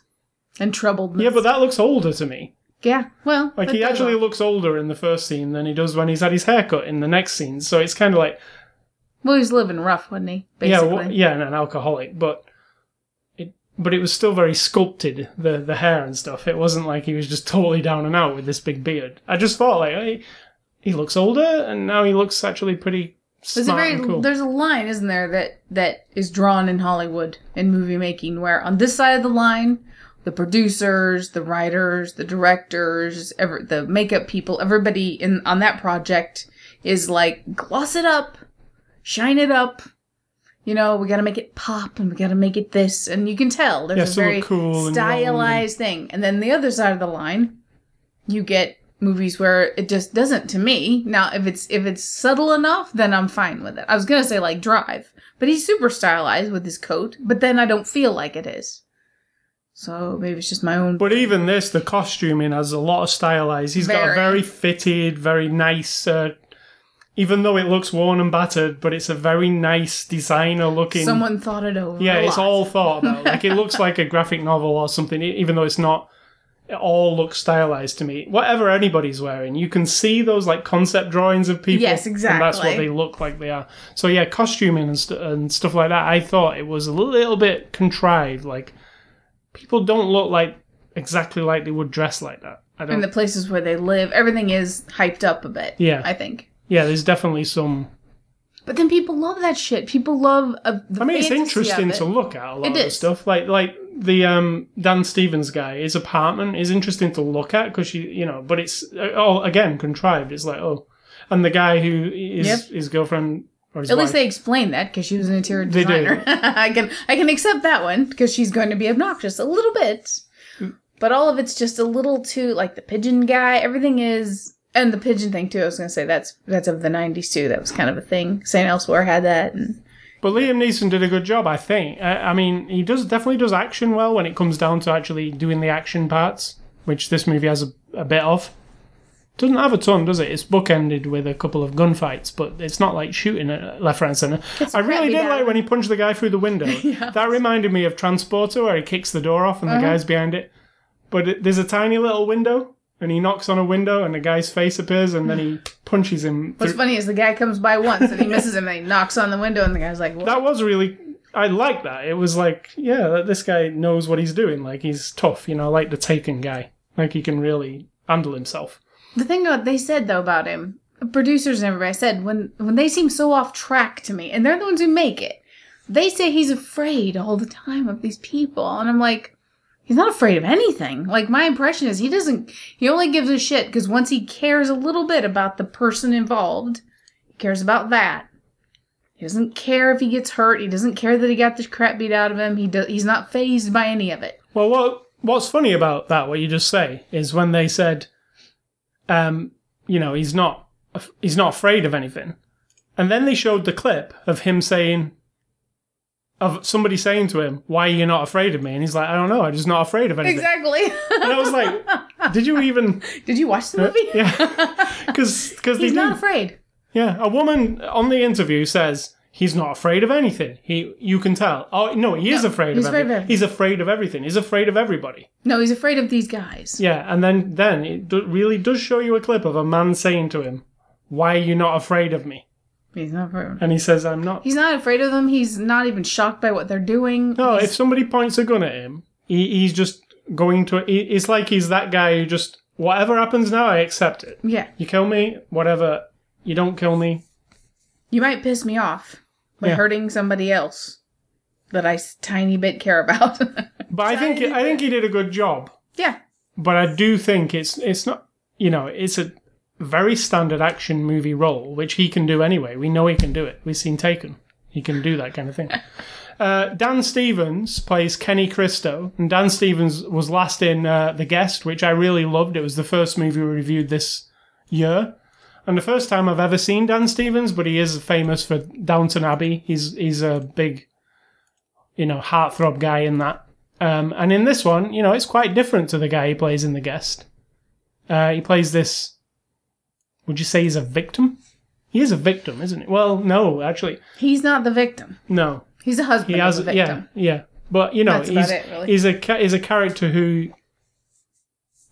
and troubledness. yeah, but that looks older to me. yeah, well, Like he actually looks older in the first scene than he does when he's had his haircut in the next scene. So it's kind of like Well, he's living rough, wasn't he? yeah, well, yeah, and an alcoholic, but but it was still very sculpted the the hair and stuff. It wasn't like he was just totally down and out with this big beard. I just thought like he, he looks older, and now he looks actually pretty There's a very cool. there's a line, isn't there, that that is drawn in Hollywood in movie making, where on this side of the line, the producers, the writers, the directors, ever the makeup people, everybody in on that project is like gloss it up, shine it up. You know, we got to make it pop, and we got to make it this, and you can tell there's a very cool round and- stylized thing. And then the other side of the line, you get movies where it just doesn't to me. Now, if it's if it's subtle enough, then I'm fine with it. I was gonna say like Drive, but he's super stylized with his coat, but then I don't feel like it is. So maybe it's just my own. But even this, the costuming has a lot of stylized. He's got a Very. very fitted, very nice. Uh, even though it looks worn and battered, but it's a very nice designer looking. Someone thought it over. Yeah, it's all thought about. Like it looks like a graphic novel or something, even though it's not. It all looks stylized to me. Whatever anybody's wearing, you can see those like concept drawings of people. Yes, exactly. And that's what they look like they are. So yeah, costuming and, st- and stuff like that. I thought it was a little bit contrived. Like people don't look like exactly like they would dress like that. I don't. in the places where they live. Everything is hyped up a bit. Yeah. I think. Yeah, there's definitely some. But then people love that shit. People love. The I mean, it's interesting it. to look at a lot It of the stuff. Like like the um, Dan Stevens guy, his apartment is interesting to look at because you you know, but it's uh, all again contrived. It's like oh, and the guy who is Yep. his girlfriend or At wife. least they explain that because she was an interior They do. designer. I can I can accept that one because she's going to be obnoxious a little bit, but all of it's just a little too like the pigeon guy. Everything is and the pigeon thing too. I was going to say that's that's of the '90s too. That was kind of a thing. Saint Elsewhere had that, and But Liam Neeson did a good job, I think. I, I mean, he does definitely does action well when it comes down to actually doing the action parts, which this movie has a, a bit of. Doesn't have a ton, does it? It's bookended with a couple of gunfights, but it's not like shooting at left, right, and center. Gets I really did like when he punched the guy through the window. That reminded me of Transporter, where he kicks the door off and the uh-huh. guy's behind it. But it, there's a tiny little window, and he knocks on a window, and the guy's face appears, and then he punches him. what's through- funny is the guy comes by once and he misses him and he knocks on the window and the guy's like, what? that was really I like that. It was like, yeah, this guy knows what he's doing. Like he's tough, you know, like the Taken guy. Like he can really handle himself. The thing they said though about him, producers and everybody said when when they seem so off track to me, and they're the ones who make it. They say he's afraid all the time of these people, and I'm like, he's not afraid of anything. Like my impression is he doesn't. He only gives a shit because once he cares a little bit about the person involved, he cares about that. He doesn't care if he gets hurt. He doesn't care that he got the crap beat out of him. He do, he's not phased by any of it. Well, what what's funny about that, what you just say, is when they said, um, you know, he's not he's not afraid of anything, and then they showed the clip of him saying, of somebody saying to him, "Why are you not afraid of me?" And he's like, "I don't know. I'm just not afraid of anything." Exactly. And I was like, "Did you even?" Did you watch the uh, movie? Yeah, because because He's not do. afraid. Yeah, a woman on the interview says he's not afraid of anything. He, you can tell. Oh no, he is No, afraid he's of afraid of everything. everything. He's afraid of everything. He's afraid of everybody. No, he's afraid of these guys. Yeah, and then then it really does show you a clip of a man saying to him, "Why are you not afraid of me?" He's not afraid. Of them. And he says, "I'm not." He's not afraid of them. He's not even shocked by what they're doing. No, He's- if somebody points a gun at him, he, he's just going to. He, it's like he's that guy who just whatever happens now, I accept it. yeah, You kill me, whatever. You don't kill me. you might piss me off by Yeah. hurting somebody else that I s- tiny bit care about. But I think I think he did a good job. yeah, But I do think it's it's not. You know, it's a very standard action movie role, which he can do anyway. We know he can do it. We've seen Taken. He can do that kind of thing. Uh, Dan Stevens plays Kenny Kristo, and Dan Stevens was last in uh, The Guest, which I really loved. It was the first movie we reviewed this year, and the first time I've ever seen Dan Stevens. But he is famous for Downton Abbey. He's he's a big, you know, heartthrob guy in that. Um, and in this one, you know, it's quite different to the guy he plays in The Guest. Uh, he plays this. Would you say he's a victim? He is a victim, isn't he? Well, no, actually, he's not the victim. no. He's a husband He has, of a yeah, victim. yeah. But you know, That's about he's it, really. he's a ca- he's a character who.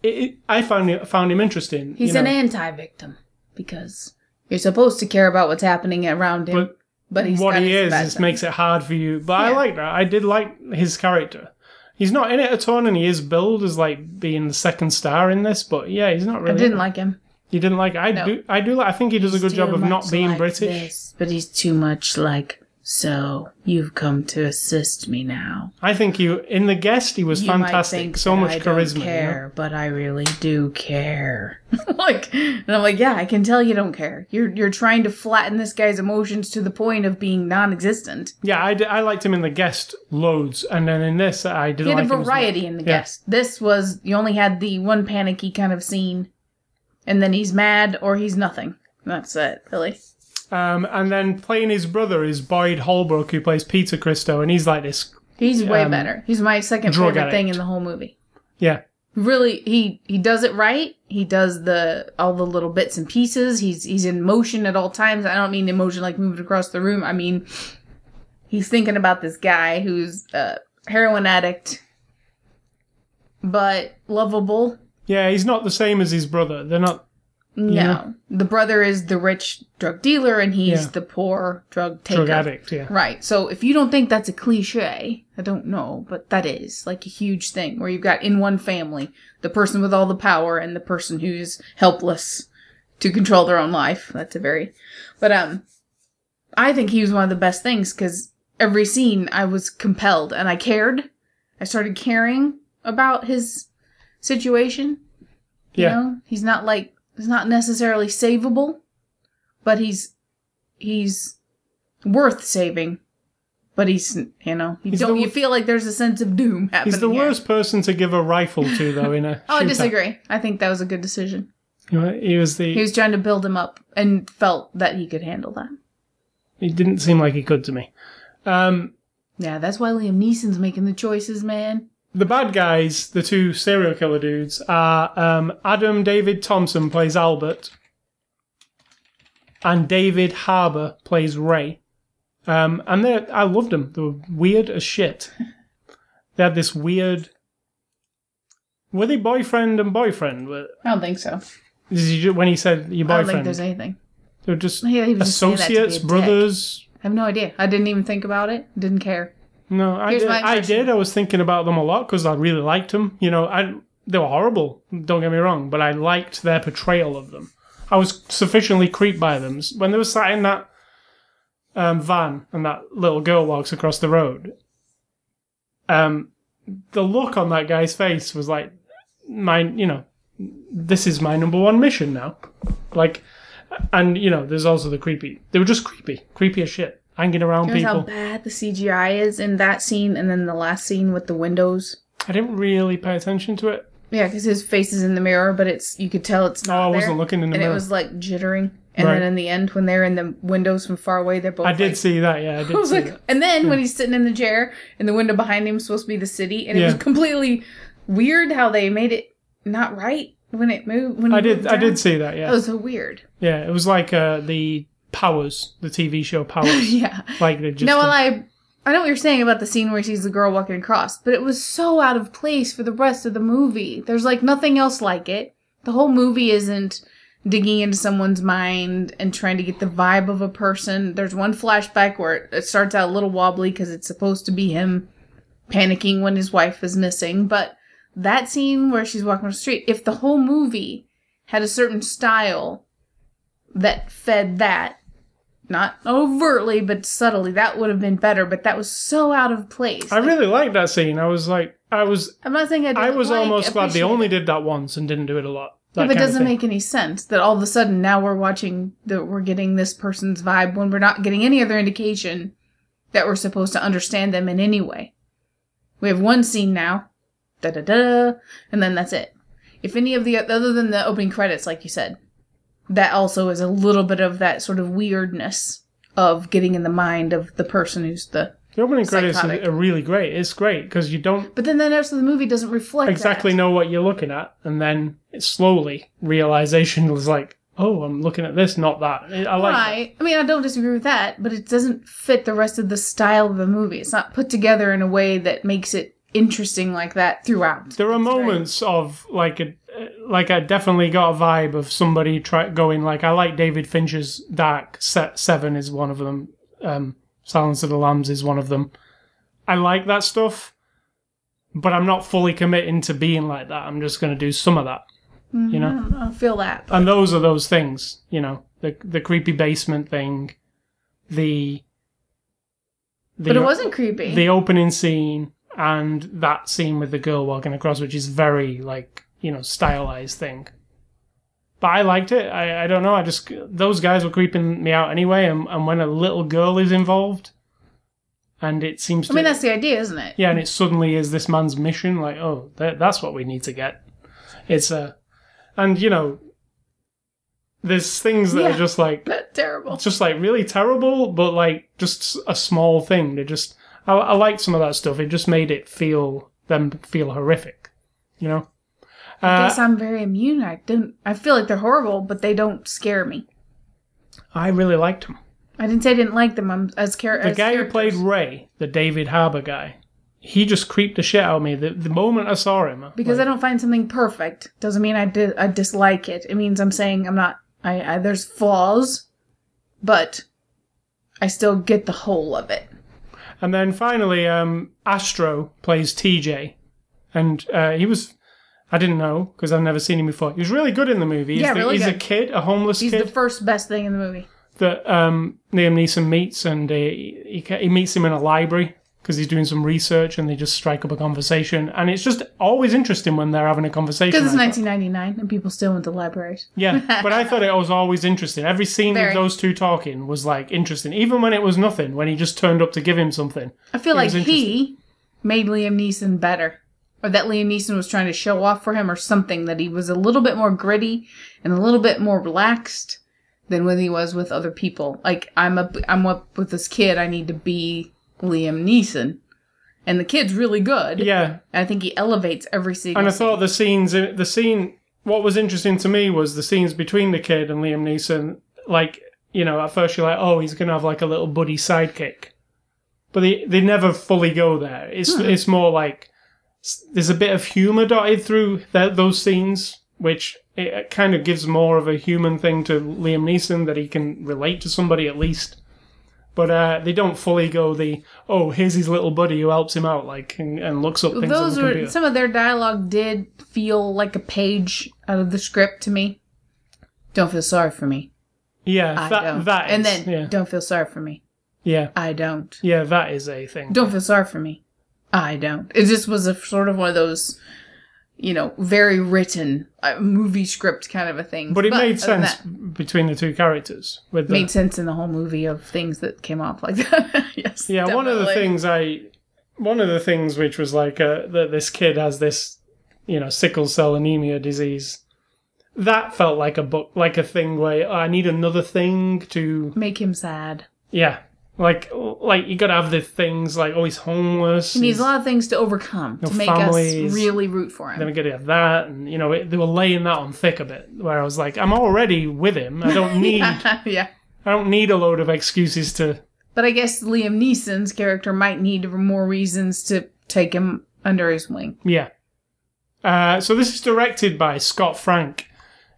It, it, I found it, found him interesting. He's you an know, anti-victim because you're supposed to care about what's happening around him, But but, he's what got he his is bad is side. makes it hard for you. But I Yeah. like that. I did like his character. He's not in it a ton, and he is billed as like being the second star in this. But yeah, he's not really. I didn't like him. You didn't like. I No. do. I do. Like, I think he does a good job of not being British. but he's too much like. So you've come to assist me now. I think you in the guest he was You might fantastic. think So that much I don't charisma. you know? care, but I really do care. like, and I'm like, yeah, I can tell you don't care. You're you're trying to flatten this guy's emotions to the point of being non-existent. Yeah, I, did- I liked him in the guest loads, and then in this I didn't He had like a him as much. variety in the Yeah. guest. This was you only had the one panicky kind of scene, and then he's mad or he's nothing. That's it, really. Um, and then playing his brother is Boyd Holbrook, who plays Peter Kristo, and he's like this. He's way Um, better. He's my second favorite thing in the whole movie. Yeah, Really, he he does it right. He does the all the little bits and pieces. He's he's in motion at all times. I don't mean emotion like moving across the room. I mean he's thinking about this guy who's a heroin addict, but lovable. Yeah, he's not the same as his brother. They're not. No, Yeah. the brother is the rich drug dealer, and he's Yeah. the poor drug taker. Drug addict, yeah. Right. So if you don't think that's a cliche, I don't know, but that is like a huge thing where you've got in one family the person with all the power and the person who's helpless to control their own life. That's a very, but um, I think he was one of the best things because every scene I was compelled and I cared. I started caring about his situation. You Yeah. know, he's not like he's not necessarily savable, but he's he's worth saving. But he's you know you He's don't the you feel like there's a sense of doom happening. He's the here. worst person to give a rifle to, though. In a Oh, I disagree. I think that was a good decision. He was the. He was trying to build him up and felt that he could handle that. He didn't seem like he could to me. Um, Yeah, that's why Liam Neeson's making the choices, man. The bad guys, the two serial killer dudes, are um, Adam David Thompson plays Albert, and David Harbour plays Ray. Um, and they, I loved them. They were weird as shit. They had this weird. Were they boyfriend and boyfriend? I don't think so. Did you, ju- when he said your I don't think boyfriend, there's anything. they were just Yeah, he just saying that to be a associates, brothers. I have no idea. I didn't even think about it. Didn't care. No, I Here's did. I did. I was thinking about them a lot because I really liked them. You know, I they were horrible. Don't get me wrong, but I liked their portrayal of them. I was sufficiently creeped by them when they were sat in that um, van and that little girl walks across the road. Um, the look on that guy's face was like, my, you know, this is my number one mission now. Like, and you know, there's also the creepy. They were just creepy, creepy as shit, hanging around Here's how bad the CGI is in that scene, and then the last scene with the windows. I didn't really pay attention to it. Yeah, because his face is in the mirror, but it's you could tell it's not. Oh, I wasn't looking in the and mirror. it was like jittering. And Right. then in the end, when they're in the windows from far away, they're both. I did like- see that. Yeah, I did I was see like, that. and then when he's sitting in the chair and the window behind him is supposed to be the city, and it was completely weird how they made it not right when it moved. When I did. I did see that. Yeah, it was so weird. yeah. It was like uh, the Powers, the TV show Powers. yeah. like they just. no, well, I I know what you're saying about the scene where he sees the girl walking across, but it was so out of place for the rest of the movie. There's like nothing else like it. The whole movie isn't digging into someone's mind and trying to get the vibe of a person. There's one flashback where it, it starts out a little wobbly because it's supposed to be him panicking when his wife is missing, but that scene where she's walking on the street, if the whole movie had a certain style that fed that, not overtly but subtly, that would have been better. But that was so out of place. I really liked that scene. I was like, I was, I'm not saying I. I was like, almost glad they only did that once and didn't do it a lot. That If it doesn't make any sense that all of a sudden now we're watching that we're getting this person's vibe when we're not getting any other indication that we're supposed to understand them in any way. We have one scene now, da da da, and then that's it. If any of the other than the opening credits, like you said, that also is a little bit of that sort of weirdness of getting in the mind of the person who's the. The opening credits are, Psychotic. are really great. It's great because you don't But then the rest of the movie doesn't reflect exactly that. know what you're looking at, and then it's slowly realization was like, oh, I'm looking at this, not that. I like that. Right. I mean, I don't disagree with that, but it doesn't fit the rest of the style of the movie. It's not put together in a way that makes it interesting like that throughout. There are It's very- moments of like a like I definitely got a vibe of somebody try going like I like David Fincher's Dark Set Seven is one of them. Um, Silence of the Lambs is one of them. I like that stuff, but I'm not fully committing to being like that. I'm just going to do some of that, you know. I don't know, I feel that. And those are those things, you know, the the creepy basement thing, the the But it wasn't creepy. the opening scene and that scene with the girl walking across, which is very like you know stylized thing. But I liked it. I, I don't know. I just those guys were creeping me out anyway. And, and when a little girl is involved, and it seems to I mean, that's the idea, isn't it? yeah, and it suddenly is this man's mission. Like, oh, that, that's what we need to get. It's a, and you know, there's things that Yeah. are just like terrible. just like really terrible, but like just a small thing. They just I, I liked some of that stuff. It just made it feel them feel horrific, you know. I Uh, guess I'm very immune. I don't. I feel like they're horrible, but they don't scare me. I really liked them. I didn't say I didn't like them. I'm as char- The as guy who played. Ray, the David Harbour guy, he just creeped the shit out of me. The, the moment I saw him, because like, I don't find something perfect doesn't mean I di- I dislike it. It means I'm saying I'm not. I, I there's flaws, but I still get the whole of it. And then finally, um, Astro plays TJ, and uh, he was. I didn't know because I've never seen him before. He was really good in the movie. He's, Yeah, the, really he's a kid, a homeless kid He's kid the first best thing in the movie. that um, Liam Neeson meets, and uh, he, he meets him in a library because he's doing some research, and they just strike up a conversation. And it's just always interesting when they're having a conversation. Because it's like that. 1999 and people still went to libraries. Yeah, but I thought it was always interesting. Every scene Very. with those two talking was like interesting, even when it was nothing. When he just turned up to give him something. I feel like he made Liam Neeson better. Or that Liam Neeson was trying to show off for him or something. That he was a little bit more gritty and a little bit more relaxed than when he was with other people. Like, I'm up, I'm up with this kid, I need to be Liam Neeson. And the kid's really good. Yeah, I think he elevates every scene. And I thought the scenes, the scene, what was interesting to me was the scenes between the kid and Liam Neeson. Like, you know, at first you're like, oh, he's gonna have like a little buddy sidekick, but they they never fully go there. It's Hmm. it's more like there's a bit of humor dotted through that, those scenes, which it kind of gives more of a human thing to Liam Neeson that he can relate to somebody at least. But uh, they don't fully go the oh here's his little buddy who helps him out like and, and looks up things Those on the were computer. some of their dialogue did feel like a page out of the script to me. Don't feel sorry for me. Yeah, I that don't. that is, and then yeah, don't feel sorry for me. yeah, I don't. yeah, that is a thing. Don't feel sorry for me. I don't. It just was a sort of one of those, you know, very written uh, movie script kind of a thing. but it made sense that, between the two characters. With the, made sense in the whole movie of things that came off like that. yes. yeah, one of the things I, one of the things which was like uh, that this kid has this, you know, sickle cell anemia disease, that felt like a book, like a thing where I need another thing to, Make him sad. yeah, like like you gotta have the things like oh he's homeless. He needs a lot of things to overcome No to make families. us really root for him. then we gotta have that, and you know it, they were laying that on thick a bit. Where I was like, I'm already with him. I don't need yeah. I don't need a load of excuses to. But I guess Liam Neeson's character might need more reasons to take him under his wing. Yeah. Uh, so this is directed by Scott Frank,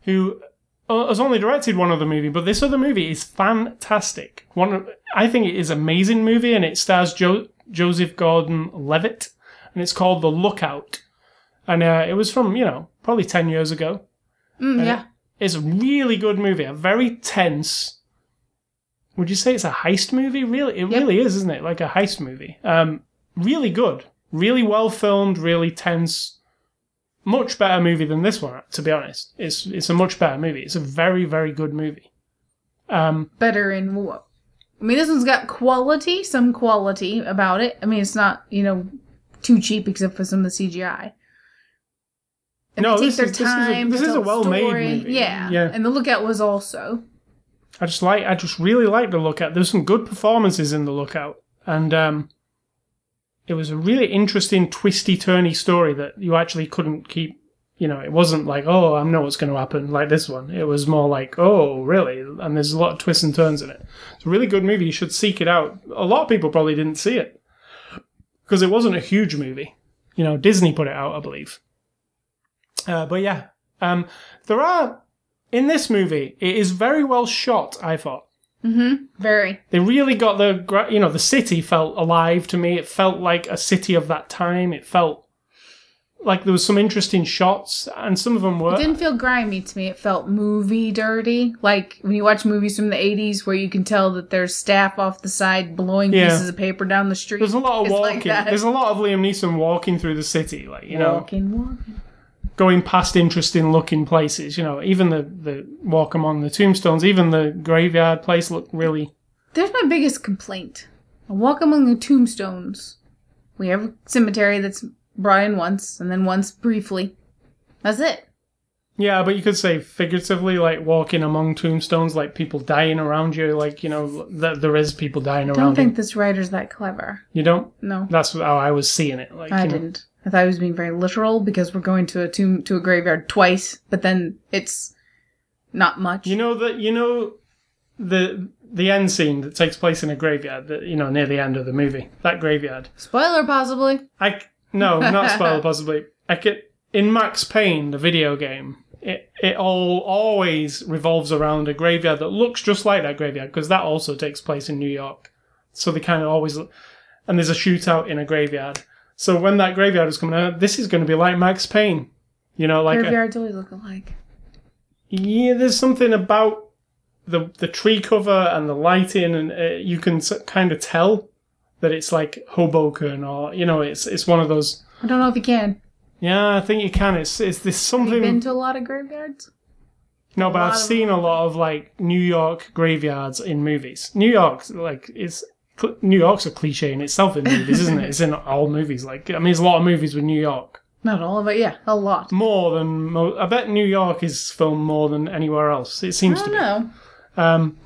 who uh, has only directed one other movie, but this other movie is fantastic. One, of, I think it is an amazing movie, and it stars jo- Joseph Gordon-Levitt, and it's called The Lookout, and uh, it was from you know probably ten years ago. Mm, yeah. It's a really good movie, a very tense. Would you say it's a heist movie? Really, it Yep. really is, isn't it? Like a heist movie. Um, really good, really well filmed, really tense. Much better movie than this one, to be honest. It's it's a much better movie. It's a very very good movie. Um, Better in what? I mean, this one's got quality, some quality about it. I mean, it's not, you know, too cheap except for some of the CGI. And No, they this take their is- this is a- this is a well-made story. movie. Yeah. Yeah. And the lookout was also. I just like I just really like the lookout. There's some good performances in the lookout, and um, it was a really interesting, twisty, turny story that you actually couldn't keep. You know, it wasn't like oh, I know what's going to happen like this one. It was more like oh, really? And there's a lot of twists and turns in it. It's a really good movie. You should seek it out. A lot of people probably didn't see it because it wasn't a huge movie. You know, Disney put it out, I believe. Uh, but yeah, um, there are in this movie. It is very well shot. I thought Mm-hmm. Very. they really got the you know the city felt alive to me. It felt like a city of that time. It felt like there was some interesting shots, and some of them were. It didn't feel grimy to me. It felt movie dirty. Like when you watch movies from the 80s where you can tell that there's staff off the side blowing Yeah. pieces of paper down the street. There's a lot of It's like walking. that. There's a lot of Liam Neeson walking through the city, like you know, Walking, walking. going past interesting looking places. You know, even the the walk among the tombstones, even the graveyard place looked really. There's my biggest complaint. A walk among the tombstones. We have a cemetery that's in once, and then once briefly. That's it. Yeah, but you could say figuratively, like walking among tombstones, like people dying around you, like you know, th- there is people dying around. You. I don't think you. this writer's that clever. You don't. No, That's how I was seeing it. Like I didn't. I thought he was being very literal because we're going to a tomb to a graveyard twice, but then it's not much. You know that you know the the end scene that takes place in a graveyard. That you know near the end of the movie. That graveyard. Spoiler, possibly. I no, not spoiler possibly. I could in Max Payne, the video game. It it all always revolves around a graveyard that looks just like that graveyard because that also takes place in New York. So they kind of always and there's a shootout in a graveyard. So when that graveyard is coming out, this is going to be like Max Payne. You know, like a, Graveyards always look alike. yeah, there's something about the the tree cover and the lighting, and uh, you can kind of tell that it's like Hoboken, or you know, it's it's one of those. I don't know if you can. Yeah, I think you can. It's it's this Have you something. been to a lot of graveyards? no, but I've of seen a lot of like New York graveyards in movies. New York, like it's New York's a cliche in itself in movies, isn't it? It's in all movies. Like I mean, there's a lot of movies with New York. Not all of it. Yeah, a lot. More than mo- I bet New York is filmed more than anywhere else. It seems to don't be. know. Um,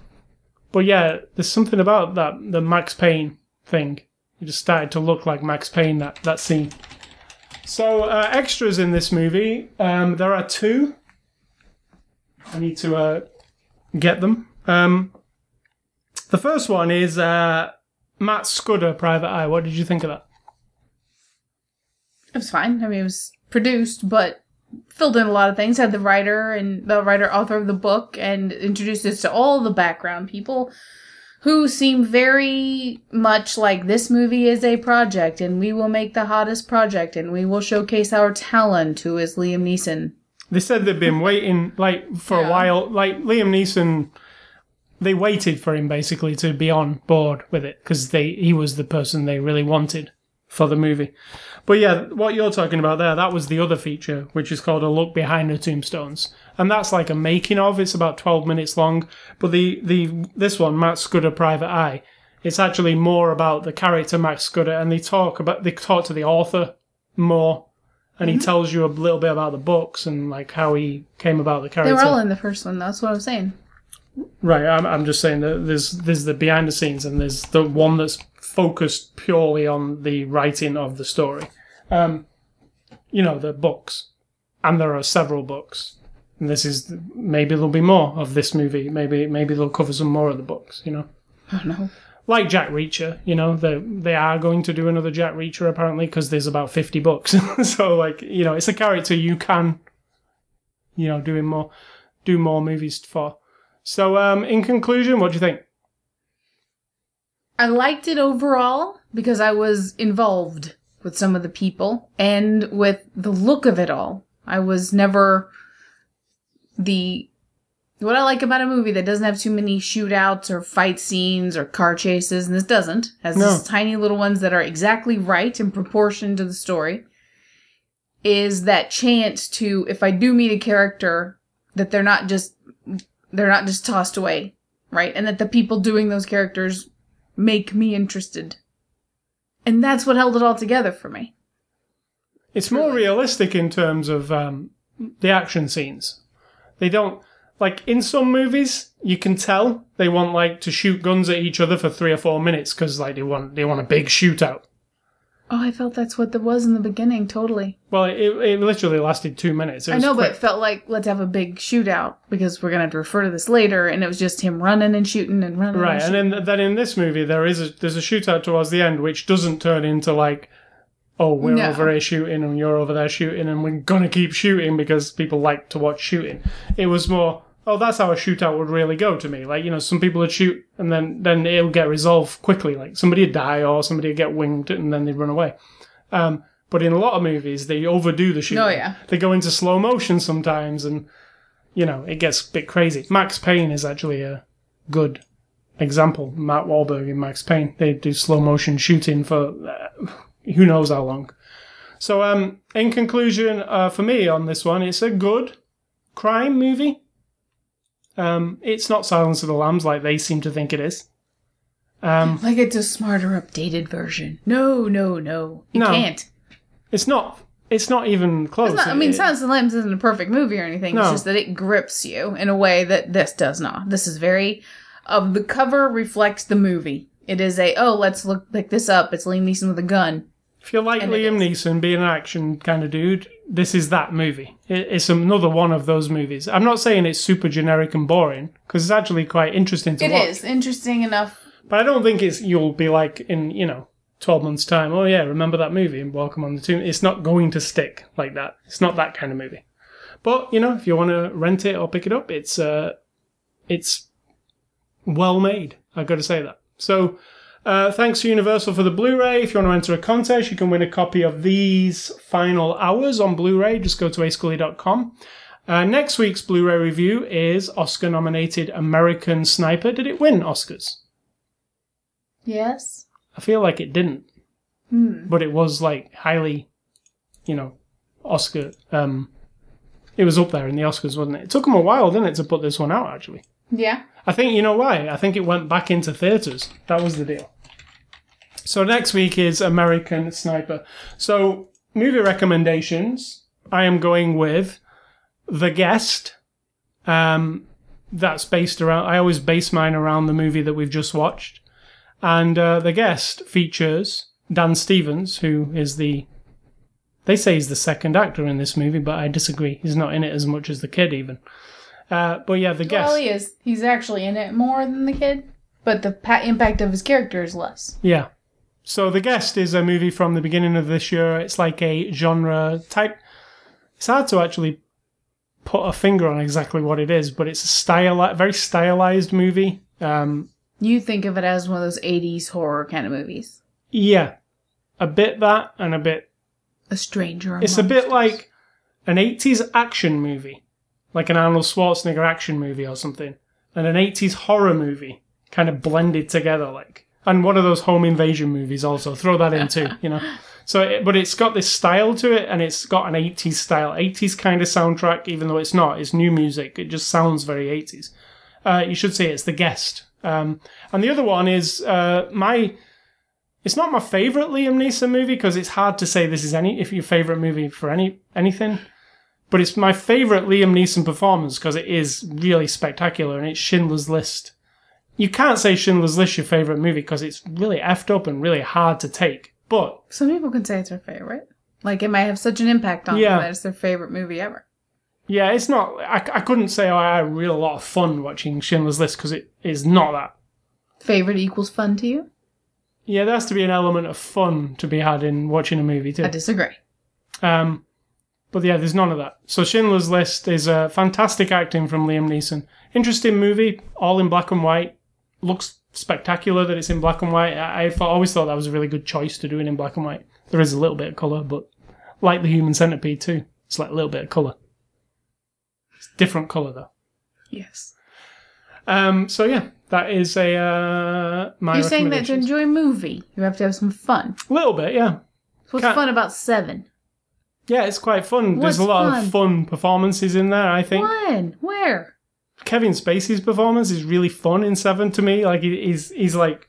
but yeah, there's something about that the Max Payne thing. It just started to look like Max Payne that that scene. So uh, extras in this movie, um, there are two. I need to uh, get them. Um, the first one is uh, Matt Scudder, Private Eye. What did you think of that? It was fine. I mean, it was produced, but filled in a lot of things. Had the writer and the writer author of the book, and introduced us to all the background people who seem very much like this movie is a project, and we will make the hottest project, and we will showcase our talent. Who is Liam Neeson? They said they've been waiting like for a while. Like Liam Neeson, they waited for him basically to be on board with it because they he was the person they really wanted for the movie. But yeah, what you're talking about there, that was the other feature, which is called a look behind the tombstones, and that's like a making of. It's about twelve minutes long. But the the this one, Matt Scudder, Private Eye, it's actually more about the character Max Scudder, and they talk about they talk to the author more and he tells you a little bit about the books and like how he came about the character. They were all in the first one. That's what I'm saying. Right, I'm, I'm just saying that there's there's the behind the scenes and there's the one that's focused purely on the writing of the story. Um, you know, the books, and there are several books. This is maybe there'll be more of this movie. Maybe maybe they'll cover some more of the books. You know, Oh no. like Jack Reacher. You know, they they are going to do another Jack Reacher apparently because there's about fifty books. so like you know, it's a character you can, you know, doing more, do more movies for. So, um, in conclusion, what do you think? I liked it overall because I was involved with some of the people and with the look of it all. I was never the what I like about a movie that doesn't have too many shootouts or fight scenes or car chases, and this doesn't, has No. these tiny little ones that are exactly right in proportion to the story, is that chance to, if I do meet a character, that they're not just they're not just tossed away, right? And that the people doing those characters make me interested. And that's what held it all together for me. It's more realistic in terms of um, the action scenes. They don't like in some movies you can tell they want like to shoot guns at each other for three or four minutes because like they want they want a big shootout. Oh, I felt that's what there was in the beginning, totally. Well, it, it literally lasted two minutes. It I know, but it felt like let's have a big shootout because we're gonna have to refer to this later, and it was just him running and shooting and running. Right, and, and then then in this movie there is a, there's a shootout towards the end which doesn't turn into like, oh we're No. over here shooting and you're over there shooting and we're gonna keep shooting because people like to watch shooting. It was more, oh that's how a shootout would really go to me. Like you know some people would shoot and then then it'll get resolved quickly. Like somebody would die or somebody would get winged and then they'd run away. Um, but in a lot of movies they overdo the shooting. Oh, yeah. They go into slow motion sometimes and you know it gets a bit crazy. Max Payne is actually a good example, Matt Wahlberg in Max Payne. They do slow motion shooting for uh, who knows how long. So, um, in conclusion, uh, for me on this one, it's a good crime movie. Um, it's not Silence of the Lambs like they seem to think it is. Um, like it's a smarter, updated version. No, no, no, you No. can't. it's not. It's not even close. Not, I mean, It- Silence of the Lambs isn't a perfect movie or anything. No. It's just that it grips you in a way that this does not. This is very. Uh, the cover reflects the movie. It is a oh, let's look pick this up. It's Liam Neeson with a gun. If you like And Liam Neeson being an action kind of dude, this is that movie. It's another one of those movies. I'm not saying it's super generic and boring because it's actually quite interesting to It watch. is interesting enough. But I don't think it's you'll be like in you know twelve months time. Oh yeah, remember that movie and Welcome on the Tomb. It's not going to stick like that. It's not that kind of movie. But you know, if you want to rent it or pick it up, it's uh, it's well made. I've got to say that. So. Uh, thanks to Universal for the Blu-ray. If you want to enter a contest, you can win a copy of these final hours on Blu-ray. Just go to ascully.com. Uh, next week's Blu-ray review is Oscar-nominated American Sniper. Did it win Oscars? Yes. I feel like it didn't, Hmm. but it was like highly, you know, Oscar. Um, it was up there in the Oscars, wasn't it? It took them a while, didn't it, to put this one out? Actually, Yeah. I think you know why. I think it went back into theaters. That was the deal. So next week is American Sniper. So movie recommendations. I am going with The Guest. Um, that's based around. I always base mine around the movie that we've just watched. And uh, The Guest features Dan Stevens, who is the. They say he's the second actor in this movie, but I disagree. He's not in it as much as the kid, even. Uh, but yeah, The Guest. Well, he is. He's actually in it more than the kid, but the impact of his character is less. Yeah. So The Guest is a movie from the beginning of this year. It's like a genre type. It's hard to actually put a finger on exactly what it is, but it's a style, very stylized movie. Um, You think of it as one of those 80s horror kind of movies. yeah, a bit that and a bit. A stranger. It's a bit like an 80s action movie, like an Arnold Schwarzenegger action movie or something, and an 80s horror movie kind of blended together, like, and one of those home invasion movies also. Throw that in too, you know. So, it, but it's got this style to it, and it's got an 80s style, 80s kind of soundtrack, even though it's not. It's new music. It just sounds very 80s. Uh, you should say it's The Guest. Um, and the other one is uh, my it's not my favorite Liam Neeson movie because it's hard to say this is any if your favorite movie for any anything. But it's my favorite Liam Neeson performance because it is really spectacular and it's Schindler's List. You can't say Schindler's List your favorite movie because it's really effed up and really hard to take. But Some people can say it's their favorite. Like it might have such an impact on Yeah. them that it's their favorite movie ever. yeah, it's not. I, I couldn't say oh, I had a real lot of fun watching Schindler's List because it is not that. Favorite equals fun to you? Yeah, there has to be an element of fun to be had in watching a movie too. I disagree. Um, but yeah, there's none of that. So Schindler's List is a fantastic acting from Liam Neeson. Interesting movie, all in black and white. Looks spectacular that it's in black and white. I, I thought, always thought that was a really good choice to do it in black and white. There is a little bit of colour, but like the Human Centipede too, it's like a little bit of colour. It's different colour though. Yes. Um, so yeah, that is a uh, my You're saying that to enjoy a movie, you have to have some fun. a little bit, yeah. So what's Can't- fun about Seven? Yeah, it's quite fun. There's a lot fun? of fun performances in there, I think. When? Where? Kevin Spacey's performance is really fun in Seven to me. Like he's he's like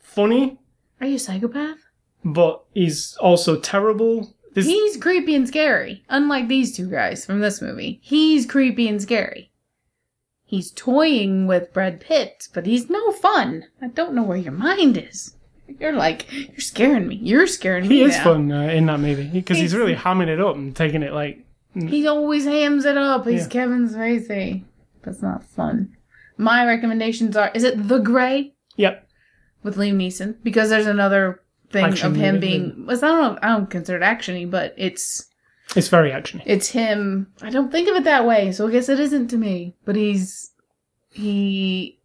funny, Are you a psychopath? but he's also terrible. This, He's creepy and scary. Unlike these two guys from this movie. He's creepy and scary. He's toying with Brad Pitt, but he's no fun. I don't know where your mind is. You're like, you're scaring me. You're scaring me. he is now. fun uh, in that movie because he's He's- really hamming it up and taking it like He always hams it up. He's Yeah. Kevin Spacey. That's not fun. My recommendations are: is it The Grey yep. with Liam Neeson? Because there's another thing Action of him being. well, I don't know. I don't consider it actiony, but it's It's very actiony. it's him. I don't think of it that way, so I guess it isn't to me. But he's he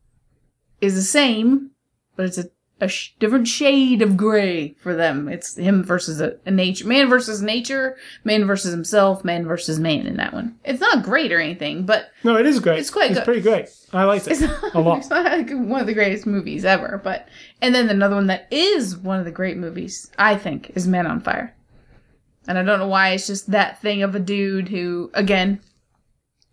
is the same, but it's a, a sh- different shade of gray for them. It's him versus a, a nature, man versus nature, man versus himself, man versus man in that one. It's not great or anything, but No, it is great. It's quite It's good. pretty great. I liked it's it not, a lot. it's not like one of the greatest movies ever. But and then another one that is one of the great movies, I think, is Man on Fire. And I don't know why it's just that thing of a dude who, again,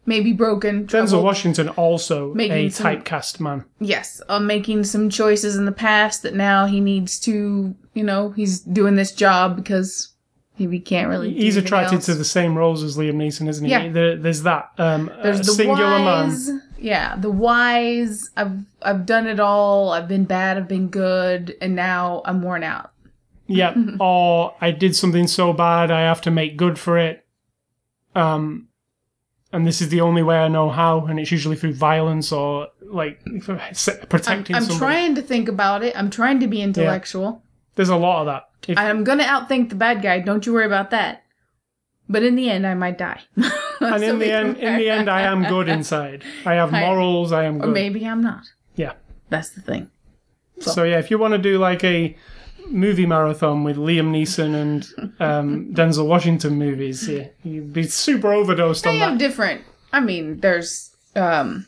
maybe broken. Denzel. Washington also a some- typecast man. Yes, uh, making some choices in the past that now he needs to, you know, he's doing this job because he can't really. He's attracted else. to the same roles as Liam Neeson, isn't he? Yeah. There, there's that. Um, There's the singular man. wise, yeah, the wise. I've I've done it all. I've been bad. I've been good, and now I'm worn out. Yep. or I did something so bad I have to make good for it. Um, and this is the only way I know how, and it's usually through violence or like se- I'm, protecting I'm trying to think about it. I'm trying to be intellectual. There's a lot of that. If, I'm gonna outthink the bad guy. Don't you worry about that. But in the end, I might die. and in the end, in the end, I am good inside. I have morals. I am or maybe I'm not. Yeah. That's the thing. So yeah, if you want to do like a movie marathon with Liam Neeson and um, Denzel Washington movies, yeah, you'd be super overdosed They on have that. different. I mean, there's um,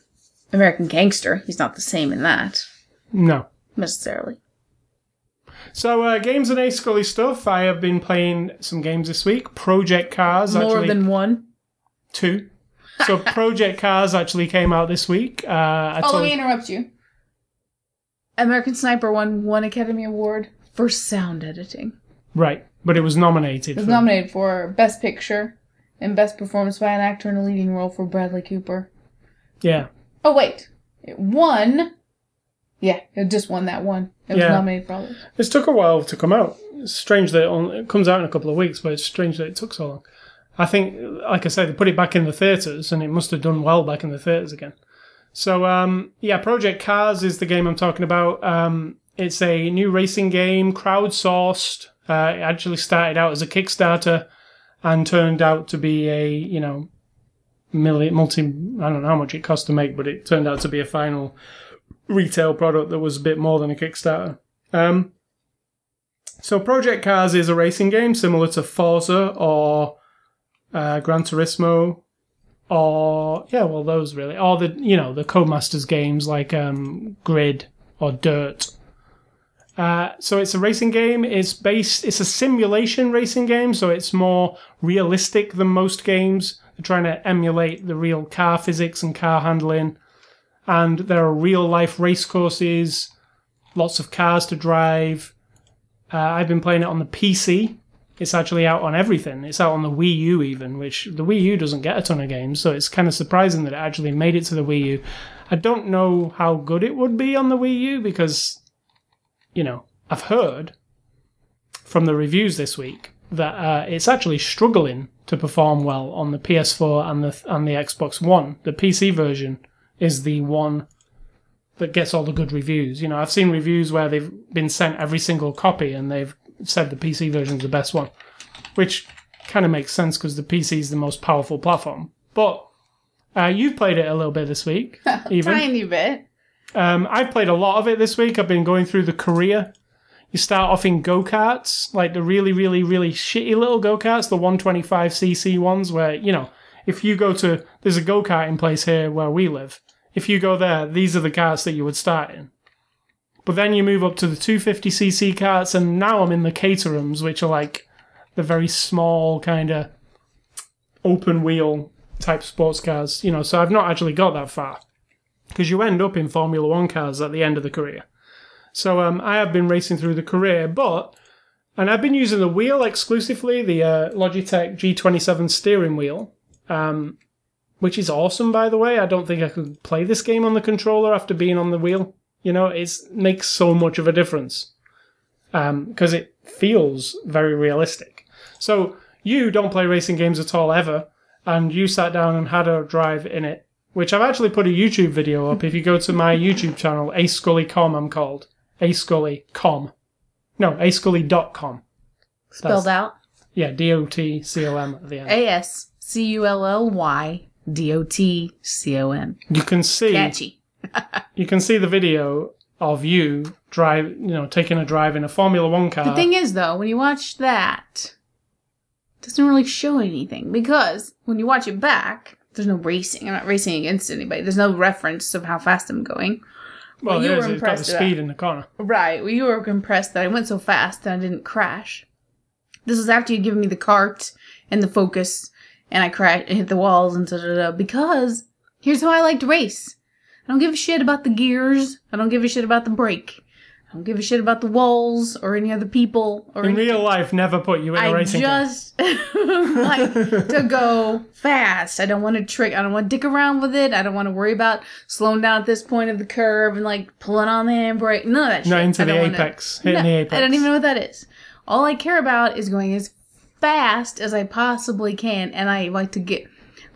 American Gangster. He's not the same in that No. necessarily. So, uh, games and A Scully stuff. I have been playing some games this week. Project Cars, More actually, than one. two. So, Project Cars actually came out this week. Uh, I Oh, let told- me interrupt you. American Sniper won one Academy Award for sound editing. right, but it was nominated. It was for- nominated for Best Picture and Best Performance by an Actor in a Leading Role for Bradley Cooper. Yeah, Oh wait, it won. Yeah, it just won that one. It was nominated for all those. this took a while to come out. It's strange that it, only, it comes out in a couple of weeks, but it's strange that it took so long. I think, like I said, they put it back in the theatres, and it must have done well back in the theatres again. So, um, yeah, Project Cars is the game I'm talking about. Um, it's a new racing game, crowdsourced. Uh, it actually started out as a Kickstarter and turned out to be a, you know, multi, I don't know how much it cost to make, but it turned out to be a final retail product that was a bit more than a Kickstarter. Um, so Project Cars is a racing game similar to Forza or uh, Gran Turismo or yeah, well those really, or the you know the Codemasters games like um, Grid or Dirt. Uh, so it's a racing game. It's based. It's a simulation racing game, so it's more realistic than most games. They're trying to emulate the real car physics and car handling, and there are real life race courses, lots of cars to drive. Uh, I've been playing it on the PC. It's actually out on everything. It's out on the Wii U even, which the Wii U doesn't get a ton of games, so it's kind of surprising that it actually made it to the Wii U. I don't know how good it would be on the Wii U because, you know, I've heard from the reviews this week that uh, it's actually struggling to perform well on the PS4 and the and the Xbox One. The PC version is the one that gets all the good reviews. You know, I've seen reviews where they've been sent every single copy and they've said the PC version is the best one, which kind of makes sense because the PC is the most powerful platform. But uh, you've played it a little bit this week, even. Tiny bit. Um, I've played a lot of it this week. I've been going through the career. You start off in go karts, like the really, really, really shitty little go karts, the 125cc ones, where, you know, if you go to, there's a go karting place here where we live. If you go there, these are the karts that you would start in. But then you move up to the 250cc karts, and now I'm in the Caterhams, which are like the very small kind of open wheel type sports cars. You know, so I've not actually got that far because you end up in Formula One cars at the end of the career. So um, I have been racing through the career, but and I've been using the wheel exclusively, the uh, Logitech G27 steering wheel, um, which is awesome, by the way. I don't think I could play this game on the controller after being on the wheel. You know, it makes so much of a difference because it feels very realistic. So you don't play racing games at all ever, and you sat down and had a drive in it, which I've actually put a YouTube video up. If you go to my YouTube channel, A Scully Com, I'm called A Scully Com. No, ascully.com. Spelled out. Yeah, D O T C O M at the end. A S C U L L Y D O T C O M. You can see Catchy. you can see the video of you drive, you know, taking a drive in a Formula One car. The thing is, though, when you watch that, it doesn't really show anything because when you watch it back, there's no racing. I'm not racing against anybody. There's no reference of how fast I'm going. well, you were is, it's got the impressed with speed in the corner. Right. Well, you were impressed that I went so fast that I didn't crash. This was after you'd given me the cart and the focus, and I crashed and hit the walls and da da da. Because here's how I like to race. I don't give a shit about the gears. I don't give a shit about the brake. I don't give a shit about the walls or any other people or In anything. real life, never put you in a I racing car. just like to go fast. I don't want to trick. I don't want to dick around with it. I don't want to worry about slowing down at this point of the curve and like pulling on the handbrake. None of that shit. Not into I the don't wanna- apex, hitting No, the apex. I don't even know what that is. All I care about is going as fast as I possibly can, and I like to get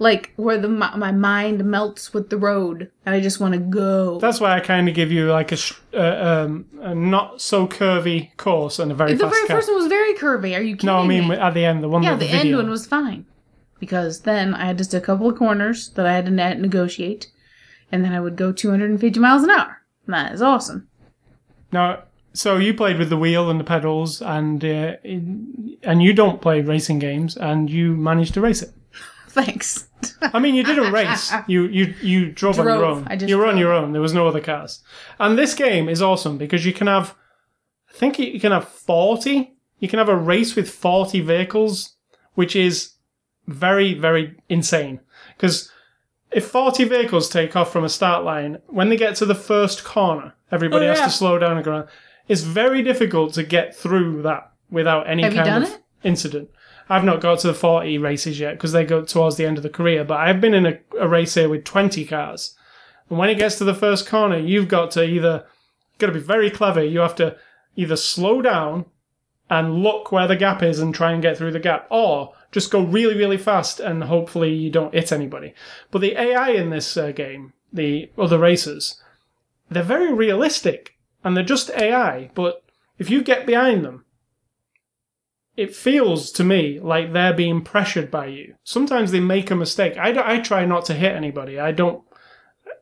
like where the my, my mind melts with the road, and I just want to go. That's why I kind of give you like a, uh, um, a not so curvy course and a very the very car. first one was very curvy. Are you kidding no, I mean me? at the end, the one Yeah, the, the, end one was fine. Because then I had just a couple of corners that I had to negotiate, and then I would go 250 miles an hour. And that is awesome. Now, so you played with the wheel and the pedals, and uh, and you don't play racing games, and you managed to race it. Thanks. I mean, you didn't race. You you you drove, on your own. I just you were on your own. There was no other cars. And this game is awesome because you can have, I think you can have forty. You can have a race with forty vehicles, which is very very insane. Because if forty vehicles take off from a start line, when they get to the first corner, everybody Oh, has yeah. to slow down and go around. It's very difficult to get through that without any Have kind of it? incident. I've not got to the 40 races yet because they go towards the end of the career, but I've been in a, a race here with 20 cars. And when it gets to the first corner, you've got to either, got to be very clever. You have to either slow down and look where the gap is and try and get through the gap, or just go really, really fast and hopefully you don't hit anybody. But the AI in this uh, game, the other racers, they're very realistic and they're just AI, but if you get behind them, it feels to me like they're being pressured by you. Sometimes they make a mistake. I, I try not to hit anybody. I don't.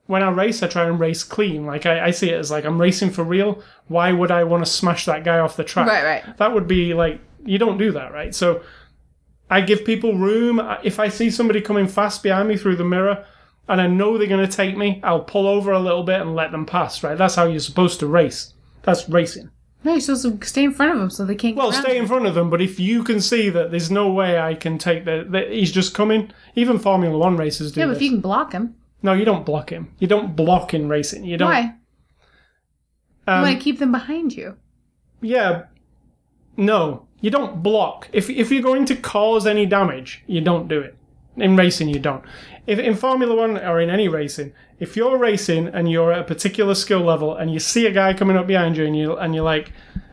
When I race, I try and race clean. Like I, I see it as like I'm racing for real. Why would I want to smash that guy off the track? Right, right. That would be like you don't do that, right? So I give people room. If I see somebody coming fast behind me through the mirror, and I know they're going to take me, I'll pull over a little bit and let them pass. Right? That's how you're supposed to race. That's racing. No, you're supposed to stay in front of them so they can't. Well, stay in front of them, but if you can see that there's no way I can take the, that he's just coming. Even Formula One racers do Yeah, but this. if you can block him. No, you don't block him. You don't block in racing. You don't. why? Um, you want to keep them behind you. yeah, No, you don't block. If if you're going to cause any damage, you don't do it. In racing, you don't. If in Formula One or in any racing, if you're racing and you're at a particular skill level and you see a guy coming up behind you and you and you're like,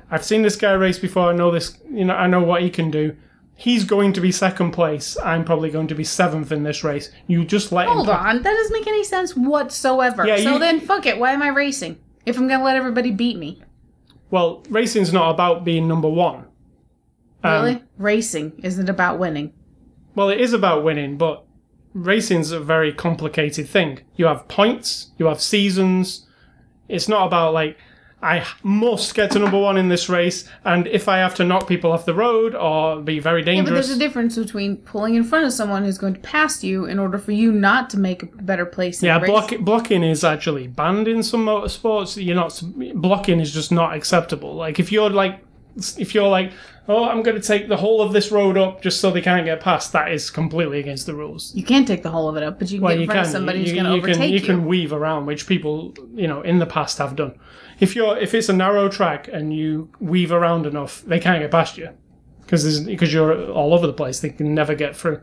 I've seen this guy race before. I know this. You know, I know what he can do. He's going to be second place. I'm probably going to be seventh in this race. You just let Hold him. on, that doesn't make any sense whatsoever. Yeah, so you- then, fuck it. Why am I racing if I'm gonna let everybody beat me? Well, racing's not about being number one. Um, Really? Racing isn't about winning. Well, it is about winning, but racing's a very complicated thing. You have points, you have seasons. It's not about like I must get to number one in this race, and if I have to knock people off the road or be very Yeah, but there's a difference between pulling in front of someone who's going to pass you in order for you not to make a better place. In yeah, the race. block, blocking is actually banned in some motorsports. You're not blocking is just not acceptable. Like if you're like if you're like, oh, I'm going to take the whole of this road up just so they can't get past, that is completely against the rules. You can't take the whole of it up, but you can Well, get in front of somebody you, who's going to you can, overtake you you. can weave around, which people, you know, in the past have done. If you're if it's a narrow track and you weave around enough, they can't get past you because because you're all over the place. They can never get through.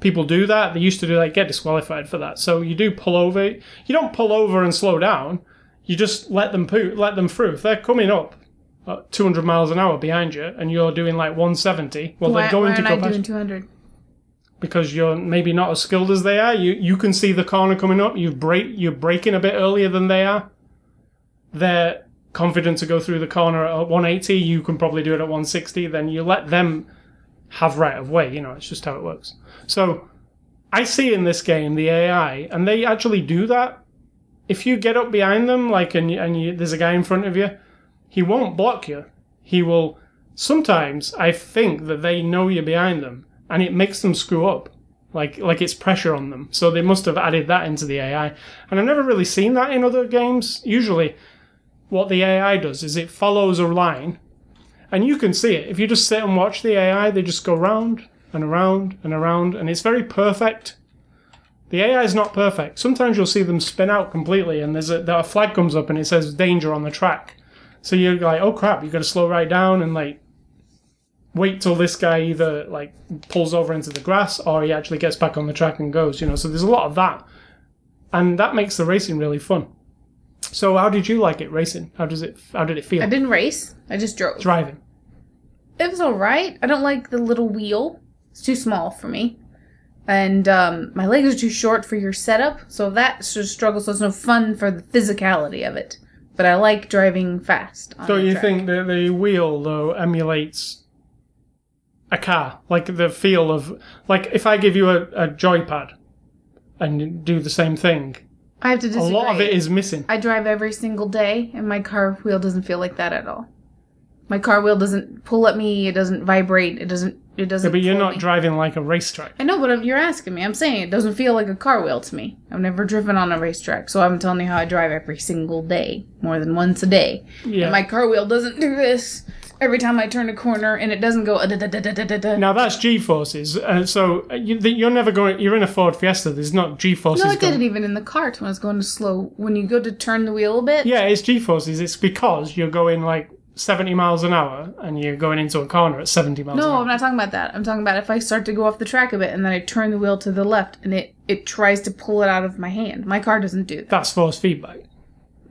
People do that. They used to do that. Get disqualified for that. So you do pull over. You don't pull over and slow down. You just let them poo, let them through. If they're coming up at 200 miles an hour behind you and you're doing like 170, well, why, they're going why to go I past doing 200? because you're maybe not as skilled as they are. You you can see the corner coming up. You break you're braking a bit earlier than they are. They're confident to go through the corner at 180. You can probably do it at 160. Then you let them have right of way. You know, it's just how it works. So I see in this game the AI, and they actually do that. If you get up behind them, like and you, and you, there's a guy in front of you, he won't block you. He will. Sometimes I think that they know you're behind them, and it makes them screw up, like like it's pressure on them. So they must have added that into the AI, and I've never really seen that in other games. Usually, what the AI does is it follows a line, and you can see it if you just sit and watch the AI. They just go round and around and around, and it's very perfect. The AI is not perfect. Sometimes you'll see them spin out completely, and there's a, a flag comes up and it says danger on the track. So you're like, oh crap, You've got to slow right down and like wait till this guy either like pulls over into the grass or he actually gets back on the track and goes. You know, so there's a lot of that, and that makes the racing really fun. So how did you like it racing? How does it? How did it feel I didn't race. I just drove. driving? It was all right. I don't like the little wheel. It's too small for me. And um, my legs are too short for your setup, so that sort of struggle. So it's no fun for the physicality of it. But I like driving fast. on Don't you track. think that the wheel though emulates a car? Like the feel of like if I give you a, a joypad and do the same thing, I have to disagree. a lot of it is missing. I drive every single day, and my car wheel doesn't feel like that at all. My car wheel doesn't pull at me. It doesn't vibrate. It doesn't. It doesn't. Yeah, but you're not me. driving like a racetrack. I know, but if you're asking me. I'm saying it doesn't feel like a car wheel to me. I've never driven on a racetrack, so I'm telling you how I drive every single day, more than once a day. Yeah. And my car wheel doesn't do this every time I turn a corner, and it doesn't go. uh, da, da, da, da, da, da, da. Now that's G forces. Uh, so uh, you, you're never going. You're in a Ford Fiesta. There's not G forces. No, I did it even in the cart when I was going to slow. When you go to turn the wheel a bit, Yeah, it's G forces. It's because you're going like 70 miles an hour and you're going into a corner at 70 miles an No, hour. I'm not talking about that. I'm talking about if I start to go off the track a bit and then I turn the wheel to the left and it, it tries to pull it out of my hand. My car doesn't do that. That's force feedback.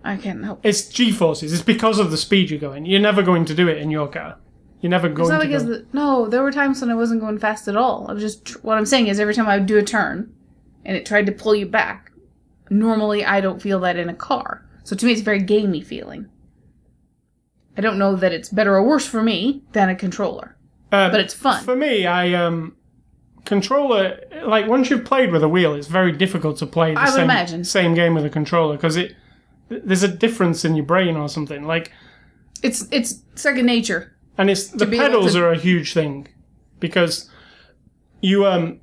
I can't help. It's G forces. It's because of the speed you're going. You're never going to do it in your car. You're never going It's not to because go. the, no, there were times when I wasn't going fast at all. I was just what I'm saying is every time I would do a turn and it tried to pull you back. Normally, I don't feel that in a car. So to me, it's a very gamey feeling. I don't know that it's better or worse for me than a controller, Uh, but it's fun. For me, I um controller like once you've played with a wheel, it's very difficult to play the I would same imagine. same game with a controller because it there's a difference in your brain or something like It's it's second nature. and it's the pedals to- are a huge thing because you um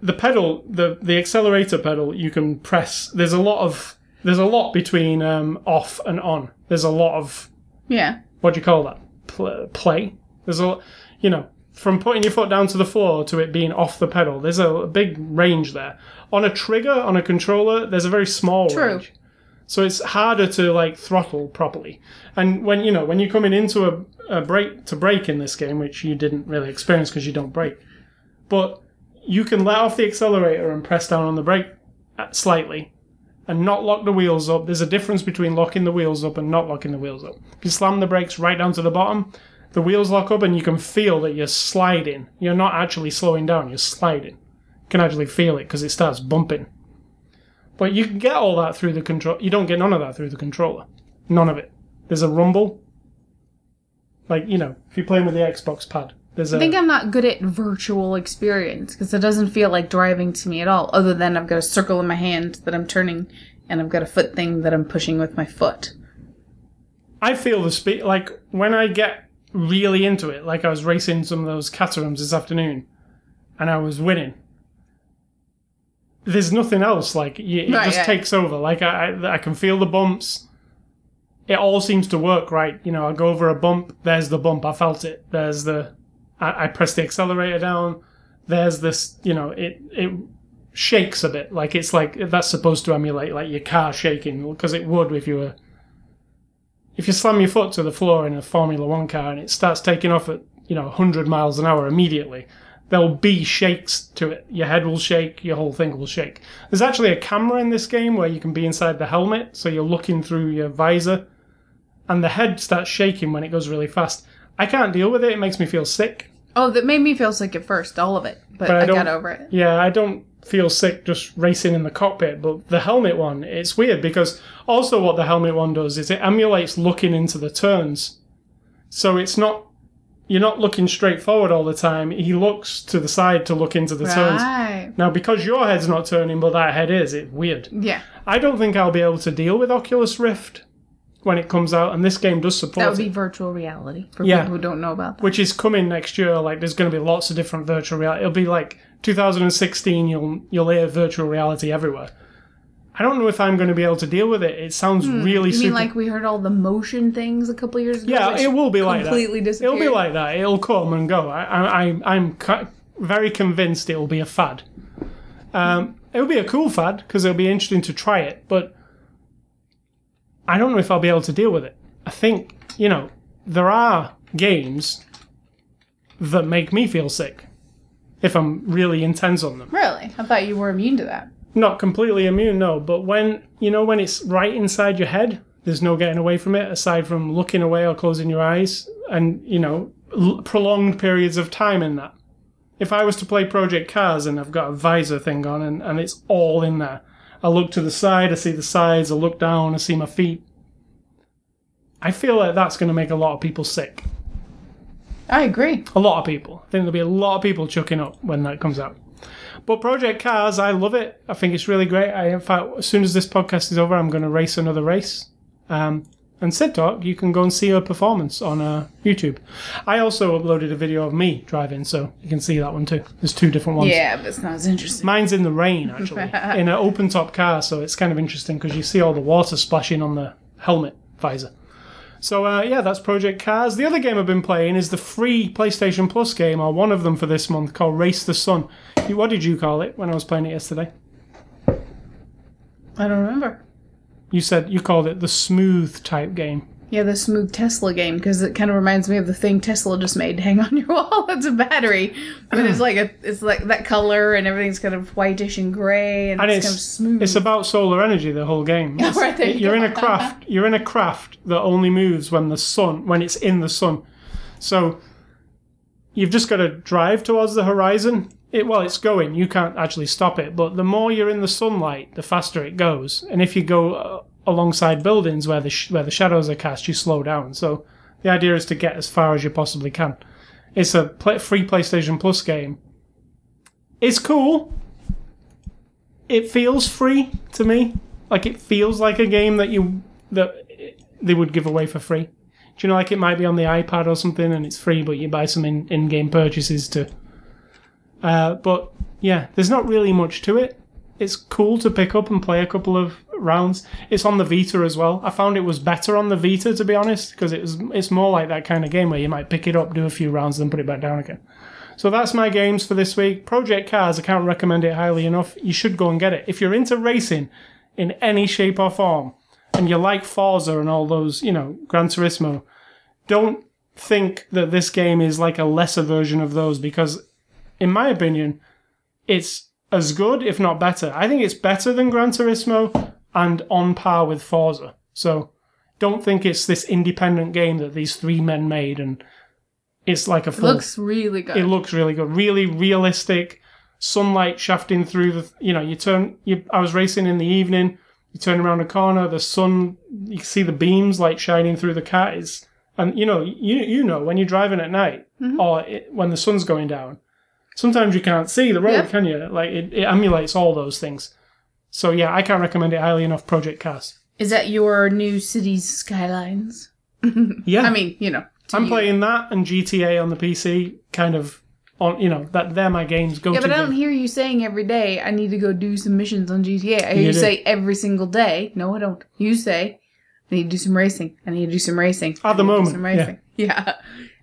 the pedal the the accelerator pedal you can press there's a lot of there's a lot between um off and on there's a lot of Yeah. what do you call that Pl- play there's a you know from putting your foot down to the floor to it being off the pedal there's a, big range there on a trigger on a controller there's a very small range. True. range so it's harder to like throttle properly and when you know when you're coming into a, a brake to break in this game, which you didn't really experience because you don't brake. But you can let off the accelerator and press down on the brake uh, slightly, and not lock the wheels up. There's a difference between locking the wheels up and not locking the wheels up. If you slam the brakes right down to the bottom, the wheels lock up and you can feel that you're sliding. You're not actually slowing down, you're sliding. You can actually feel it because it starts bumping. But you can get all that through the control. You don't get none of that through the controller. None of it. There's a rumble. Like, you know, if you're playing with the Xbox pad, there's. I think I'm not good at virtual experience because it doesn't feel like driving to me at all. Other than I've got a circle in my hand that I'm turning, and I've got a foot thing that I'm pushing with my foot. I feel the speed. Like, when I get really into it, like I was racing some of those Caterhams this afternoon, and I was winning. There's nothing else. Like it Right, just yeah. takes over. Like I, I, I can feel the bumps. It all seems to work right. You know, I go over a bump. There's the bump. I felt it. There's the. I, I press the accelerator down. There's this. You know, it it shakes a bit. Like it's like that's supposed to emulate like your car shaking because it would if you were if you slam your foot to the floor in a Formula One car and it starts taking off at you know 100 miles an hour immediately, there'll be shakes to it. Your head will shake, your whole thing will shake. There's actually a camera in this game where you can be inside the helmet, so you're looking through your visor, and the head starts shaking when it goes really fast. I can't deal with it. It makes me feel sick. Oh, that made me feel sick at first, all of it, but, But I I, got over it. Yeah, I don't feel sick just racing in the cockpit, but the helmet one, it's weird because also what the helmet one does is it emulates looking into the turns. So it's not you're not looking straight forward all the time. He looks to the side to look into the turns. Now because your head's not turning but that head is, it's weird. Yeah, I don't think I'll be able to deal with Oculus Rift when it comes out and this game does support that would it. be virtual reality for Yeah. people who don't know about that. which is coming next year. Like, there's going to be lots of different virtual reality. It'll be like 2016. You'll you'll hear virtual reality everywhere. I don't know if I'm going to be able to deal with it. It sounds really Hmm. You super. mean like we heard all the motion things a couple years ago? yeah, it will be like that. completely disappeared. It'll be like that. It'll come and go. I, I, I'm very convinced it will be a fad. Um, it'll be a cool fad because it'll be interesting to try it, but I don't know if I'll be able to deal with it. I think you know there are games that make me feel sick if I'm really intense on them. Really? I thought you were immune to that. Not completely immune, no, but when you know when it's right inside your head, there's no getting away from it aside from looking away or closing your eyes, and you know l- prolonged periods of time in that. If I was to play Project Cars and I've got a visor thing on and, and it's all in there, I look to the side, I see the sides, I look down, I see my feet. I feel like that's going to make a lot of people sick. I agree. A lot of people. I think there'll be a lot of people chucking up when that comes out. But Project Cars, I love it. I think it's really great. I, in fact, as soon as this podcast is over, I'm going to race another race. Um, and Sid Talk, you can go and see her performance on uh, YouTube. I also uploaded a video of me driving, so you can see that one too. There's two different ones. Yeah, but it's not as interesting. Mine's in the rain, actually, in an open top car, so it's kind of interesting because you see all the water splashing on the helmet visor. So, uh, yeah, that's Project Cars. The other game I've been playing is the free PlayStation Plus game, or one of them for this month, called Race the Sun. What did you call it when I was playing it yesterday? I don't remember. You said you called it the smooth type game. Yeah, the smooth Tesla game because it kind of reminds me of the thing Tesla just made to hang on your wall. It's a battery, but it's like a it's like that color and everything's kind of whitish and gray and, And it's, it's kind of smooth. it's about solar energy. The whole game. Right, there you you're go. in a craft. You're in a craft that only moves when the sun when it's in the sun. So you've just got to drive towards the horizon. It, well, it's going. You can't actually stop it. But the more you're in the sunlight, the faster it goes. And if you go uh, alongside buildings where the sh- where the shadows are cast, you slow down. So the idea is to get as far as you possibly can. It's a pl- free PlayStation Plus game. It's cool. It feels free to me. Like it feels like a game that you that they would give away for free. Do you know, like it might be on the iPad or something, and it's free, but you buy some in, in-game purchases to. Uh, but yeah, there's not really much to it. It's cool to pick up and play a couple of rounds. It's on the Vita as well. I found it was better on the Vita to be honest, because it's more like that kind of game where you might pick it up, do a few rounds, then put it back down again. So that's my games for this week. Project Cars, I can't recommend it highly enough. You should go and get it. If you're into racing in any shape or form, and you like Forza and all those, you know, Gran Turismo, don't think that this game is like a lesser version of those because, in my opinion, it's as good, if not better. I think it's better than Gran Turismo and on par with Forza. So don't think it's this independent game that these three men made and it's like a full. Looks really good. it looks really good, really realistic. Sunlight shafting through the, you know, you turn. You, I was racing in the evening. You turn around a corner, the sun. You can see the beams like shining through the car. It's, and you know, you you know when you're driving at night mm-hmm. or it, when the sun's going down. Sometimes you can't see the road, Yep. can you? Like it, it emulates all those things. So yeah, I can't recommend it highly enough. Project Cars. Is that your new Cities: Skylines? Yeah, I mean, you know. I'm you. playing that and GTA on the PC. Kind of on, you know, that they're my games. Go Yeah, but I don't hear you saying every day, I need to go do some missions on GTA. I hear You you, say every single day. No, I don't. You say, I need to do some racing. I need to do some racing. At the I need to do moment, some racing. Yeah.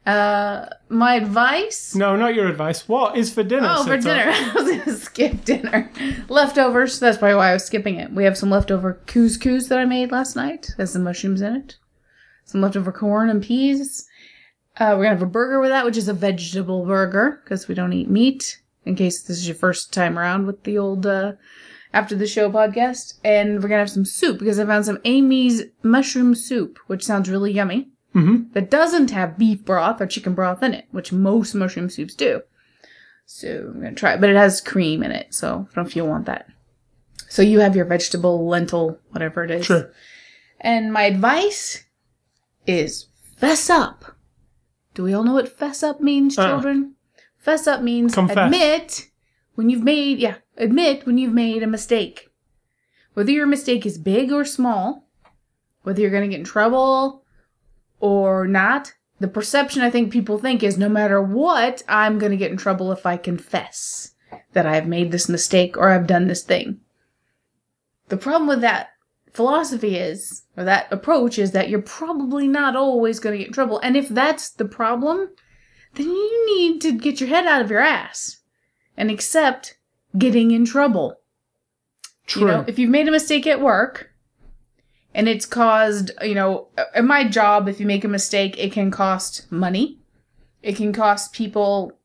Uh, my advice. No, not your advice. What is for dinner? Oh, for dinner. I was going to skip dinner. Leftovers. That's probably why I was skipping it. We have some leftover couscous that I made last night. Has some mushrooms in it. Some leftover corn and peas. Uh, we're going to have a burger with that, which is a vegetable burger because we don't eat meat. In case this is your first time around with the old uh, After the Show podcast. And we're going to have some soup because I found some Amy's mushroom soup, which sounds really yummy. Mhm. That doesn't have beef broth or chicken broth in it, which most mushroom soups do. So I'm gonna try it, but it has cream in it, so I don't know if you want that. So you have your vegetable, lentil, whatever it is. Sure. And my advice is fess up. Do we all know what fess up means, Uh-uh. children? Fess up means Confess. admit when you've made, yeah, admit when you've made a mistake. Whether your mistake is big or small, whether you're gonna get in trouble or not, the perception I think people think is no matter what, I'm going to get in trouble if I confess that I've made this mistake or I've done this thing. The problem with that philosophy is, or that approach is that you're probably not always going to get in trouble. And if that's the problem, then you need to get your head out of your ass and accept getting in trouble. True. You know, if you've made a mistake at work and it's caused, you know, in my job, if you make a mistake, it can cost money. It can cost people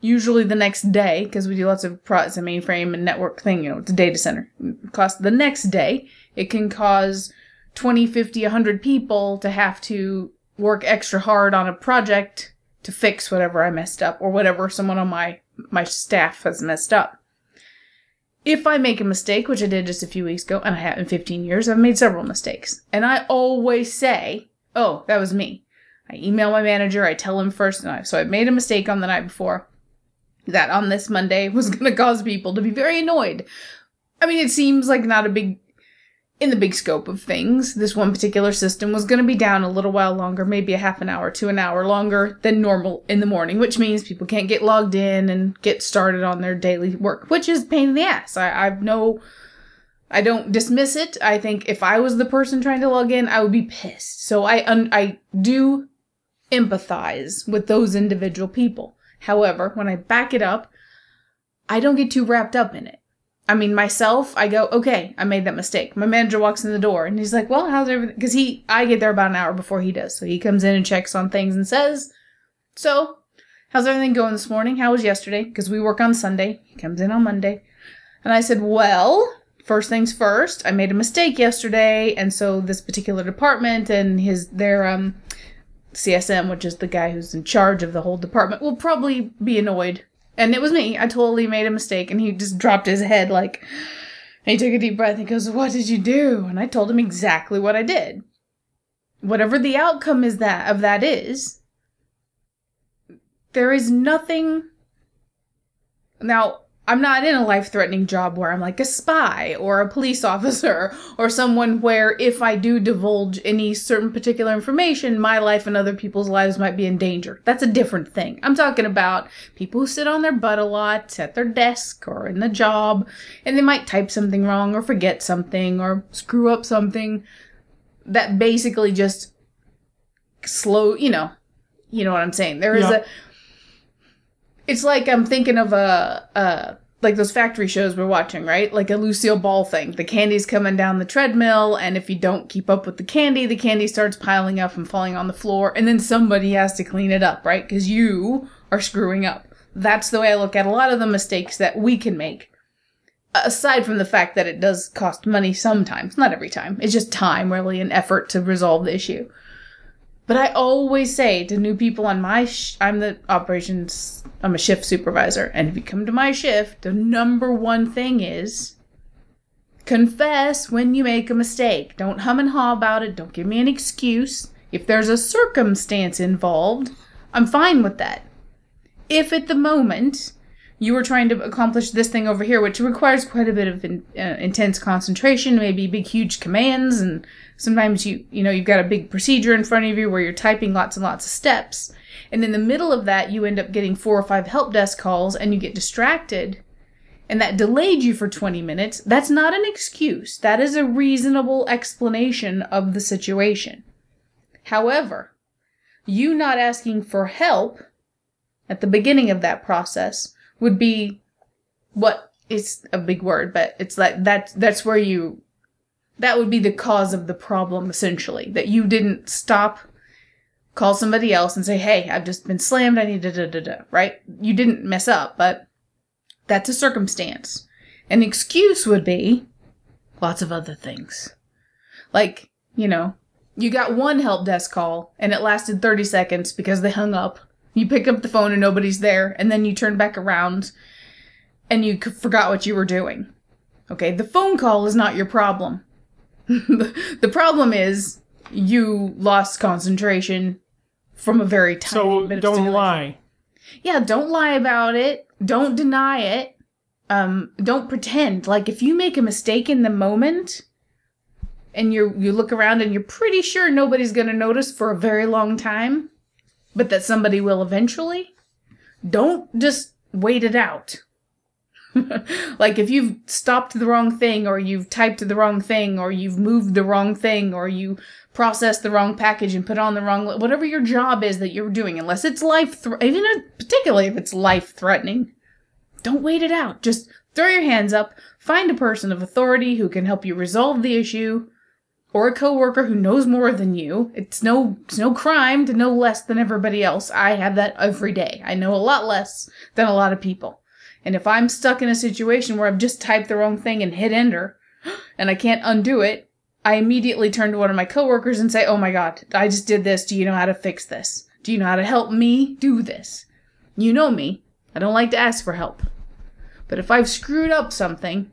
usually the next day because we do lots of pro- it's a mainframe and network thing, you know, it's a data center. It costs the next day. It can cause 20, 50, 100 people to have to work extra hard on a project to fix whatever I messed up or whatever someone on my my staff has messed up if I make a mistake, which I did just a few weeks ago, and I have in 15 years, I've made several mistakes. And I always say, oh, that was me. I email my manager, I tell him first, and I, so I made a mistake on the night before that on this Monday was going to cause people to be very annoyed. I mean, it seems like not a big, in the big scope of things, this one particular system was going to be down a little while longer, maybe a half an hour to an hour longer than normal in the morning, which means people can't get logged in and get started on their daily work, which is pain in the ass. I, I've no, I don't dismiss it. I think if I was the person trying to log in, I would be pissed. So I, un- I do empathize with those individual people. However, when I back it up, I don't get too wrapped up in it. I mean, myself, I go, okay, I made that mistake. My manager walks in the door and he's like, well, how's everything? Because he, I get there about an hour before he does. So he comes in and checks on things and says, so, how's everything going this morning? How was yesterday? Because we work on Sunday. He comes in on Monday. And I said, well, first things first, I made a mistake yesterday. And so this particular department and his, their, um, CSM, which is the guy who's in charge of the whole department, will probably be annoyed. And it was me. I totally made a mistake. And he just dropped his head like, and he took a deep breath and goes, What did you do? And I told him exactly what I did. Whatever the outcome is that of that is, there is nothing. Now, I'm not in a life threatening job where I'm like a spy or a police officer or someone where if I do divulge any certain particular information, my life and other people's lives might be in danger. That's a different thing. I'm talking about people who sit on their butt a lot at their desk or in the job and they might type something wrong or forget something or screw up something that basically just slow, you know, you know what I'm saying. There is Yeah. a it's like I'm thinking of a, a like those factory shows we're watching, right? Like a Lucille Ball thing. The candy's coming down the treadmill, and if you don't keep up with the candy, the candy starts piling up and falling on the floor, and then somebody has to clean it up, right? Because you are screwing up. That's the way I look at a lot of the mistakes that we can make. Aside from the fact that it does cost money sometimes, not every time. It's just time, really, and effort to resolve the issue. But I always say to new people on my, sh- I'm the operations, I'm a shift supervisor, and if you come to my shift, the number one thing is confess when you make a mistake. Don't hum and haw about it. Don't give me an excuse. If there's a circumstance involved, I'm fine with that. If at the moment you were trying to accomplish this thing over here, which requires quite a bit of in, uh, intense concentration, maybe big, huge commands, and sometimes you, you know, you've got a big procedure in front of you where you're typing lots and lots of steps. And in the middle of that, you end up getting four or five help desk calls and you get distracted. And that delayed you for 20 minutes. That's not an excuse. That is a reasonable explanation of the situation. However, you not asking for help at the beginning of that process would be what is a big word, but it's like that that's where you that would be the cause of the problem essentially. That you didn't stop, call somebody else and say, Hey, I've just been slammed, I need da da da da right? You didn't mess up, but that's a circumstance. An excuse would be lots of other things. Like, you know, you got one help desk call and it lasted 30 seconds because they hung up you pick up the phone and nobody's there, and then you turn back around and you forgot what you were doing. Okay, the phone call is not your problem. the problem is you lost concentration from a very tiny So bit of don't stimulation. lie. Yeah, don't lie about it. Don't deny it. Um, don't pretend. Like if you make a mistake in the moment and you you look around and you're pretty sure nobody's gonna notice for a very long time, but that somebody will eventually, don't just wait it out. like if you've stopped the wrong thing or you've typed the wrong thing or you've moved the wrong thing or you processed the wrong package and put on the wrong whatever your job is that you're doing unless it's life even if, particularly if it's life threatening don't wait it out. Just throw your hands up find a person of authority who can help you resolve the issue or a coworker who knows more than you. It's no it's no crime to know less than everybody else. I have that every day. I know a lot less than a lot of people and if I'm stuck in a situation where I've just typed the wrong thing and hit enter and I can't undo it, I immediately turn to one of my coworkers and say, Oh my god, I just did this. Do you know how to fix this? Do you know how to help me do this? You know me. I don't like to ask for help. But if I've screwed up something,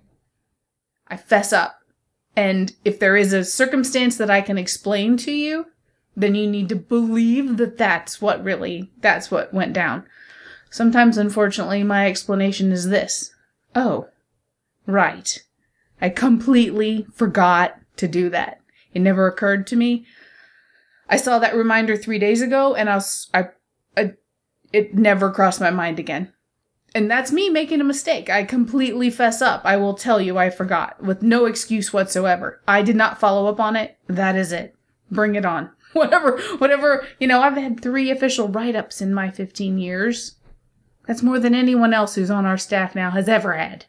I fess up. And if there is a circumstance that I can explain to you, then you need to believe that that's what really, that's what went down. Sometimes, unfortunately, my explanation is this. Oh, right. I completely forgot to do that. It never occurred to me. I saw that reminder three days ago and I was, I, I, it never crossed my mind again. And that's me making a mistake. I completely fess up. I will tell you I forgot with no excuse whatsoever. I did not follow up on it. That is it. Bring it on. Whatever, whatever, you know, I've had three official write ups in my 15 years. That's more than anyone else who's on our staff now has ever had.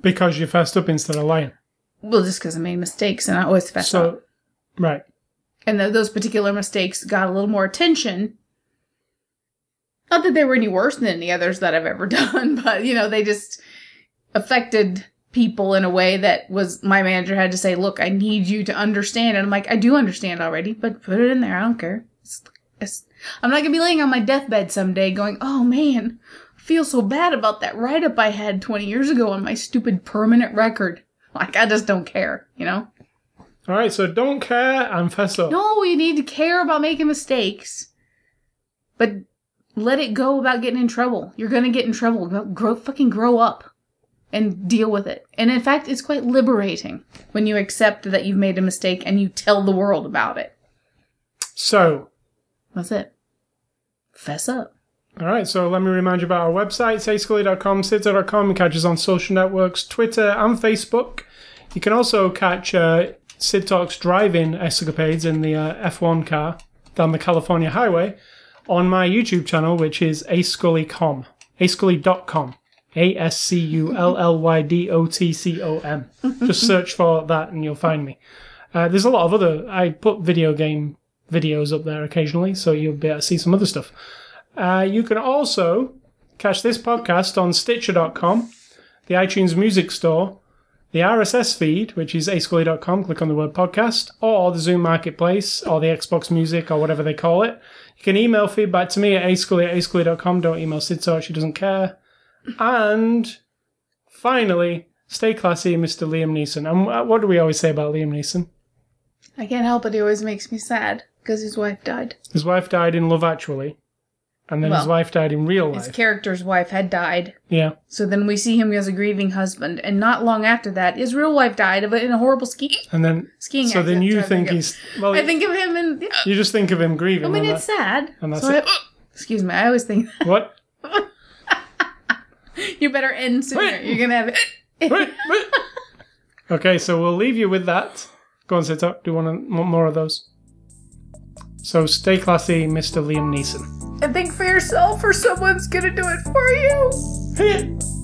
Because you fessed up instead of lying. Well, just because I made mistakes and I always fess so, up. right. And th- those particular mistakes got a little more attention. Not that they were any worse than any others that I've ever done, but, you know, they just affected people in a way that was my manager had to say, look, I need you to understand. And I'm like, I do understand already, but put it in there. I don't care. It's, it's, I'm not going to be laying on my deathbed someday going, oh man, I feel so bad about that write up I had 20 years ago on my stupid permanent record. Like, I just don't care, you know? All right. So don't care and fess up. No, you need to care about making mistakes, but let it go about getting in trouble. You're going to get in trouble. Grow, grow, fucking grow up and deal with it. And in fact, it's quite liberating when you accept that you've made a mistake and you tell the world about it. So, That's it. Fess up. all right. So let me remind you about our website, sayscully.com, sidza.com. You catch us on social networks, Twitter and Facebook. You can also catch uh, Sid Talk's driving escapades in the uh, F1 car down the California highway on my YouTube channel, which is ascully.com. ascully.com. A S C U L L Y D O T C O M. Just search for that and you'll find me. Uh, there's a lot of other. I put video game videos up there occasionally, so you'll be able to see some other stuff. Uh, you can also catch this podcast on Stitcher.com, the iTunes Music Store, the RSS feed, which is ascully.com, click on the word podcast, or the Zune Marketplace, or the Xbox Music, or whatever they call it. You can email feedback to me at ascully at ascully.com. Don't email Sidso, she doesn't care. And finally, stay classy, Mr. Liam Neeson. And what do we always say about Liam Neeson? I can't help it. He always makes me sad because his wife died. His wife died in Love Actually, and then his Well, wife died in real life. His character's wife had died. yeah. So then we see him as a grieving husband, and not long after that, his real wife died of it in a horrible ski And then, skiing so then you think he's well. I think of him and you just think of him grieving. I mean and it's that- sad. and that's so it. I, oh, excuse me. I always think what? you better end sooner. Wait. You're gonna have it. Okay, so we'll leave you with that. Go on, sit up. Do you want more of those? So stay classy, Mr. Liam Neeson. and think for yourself, or someone's gonna do it for you.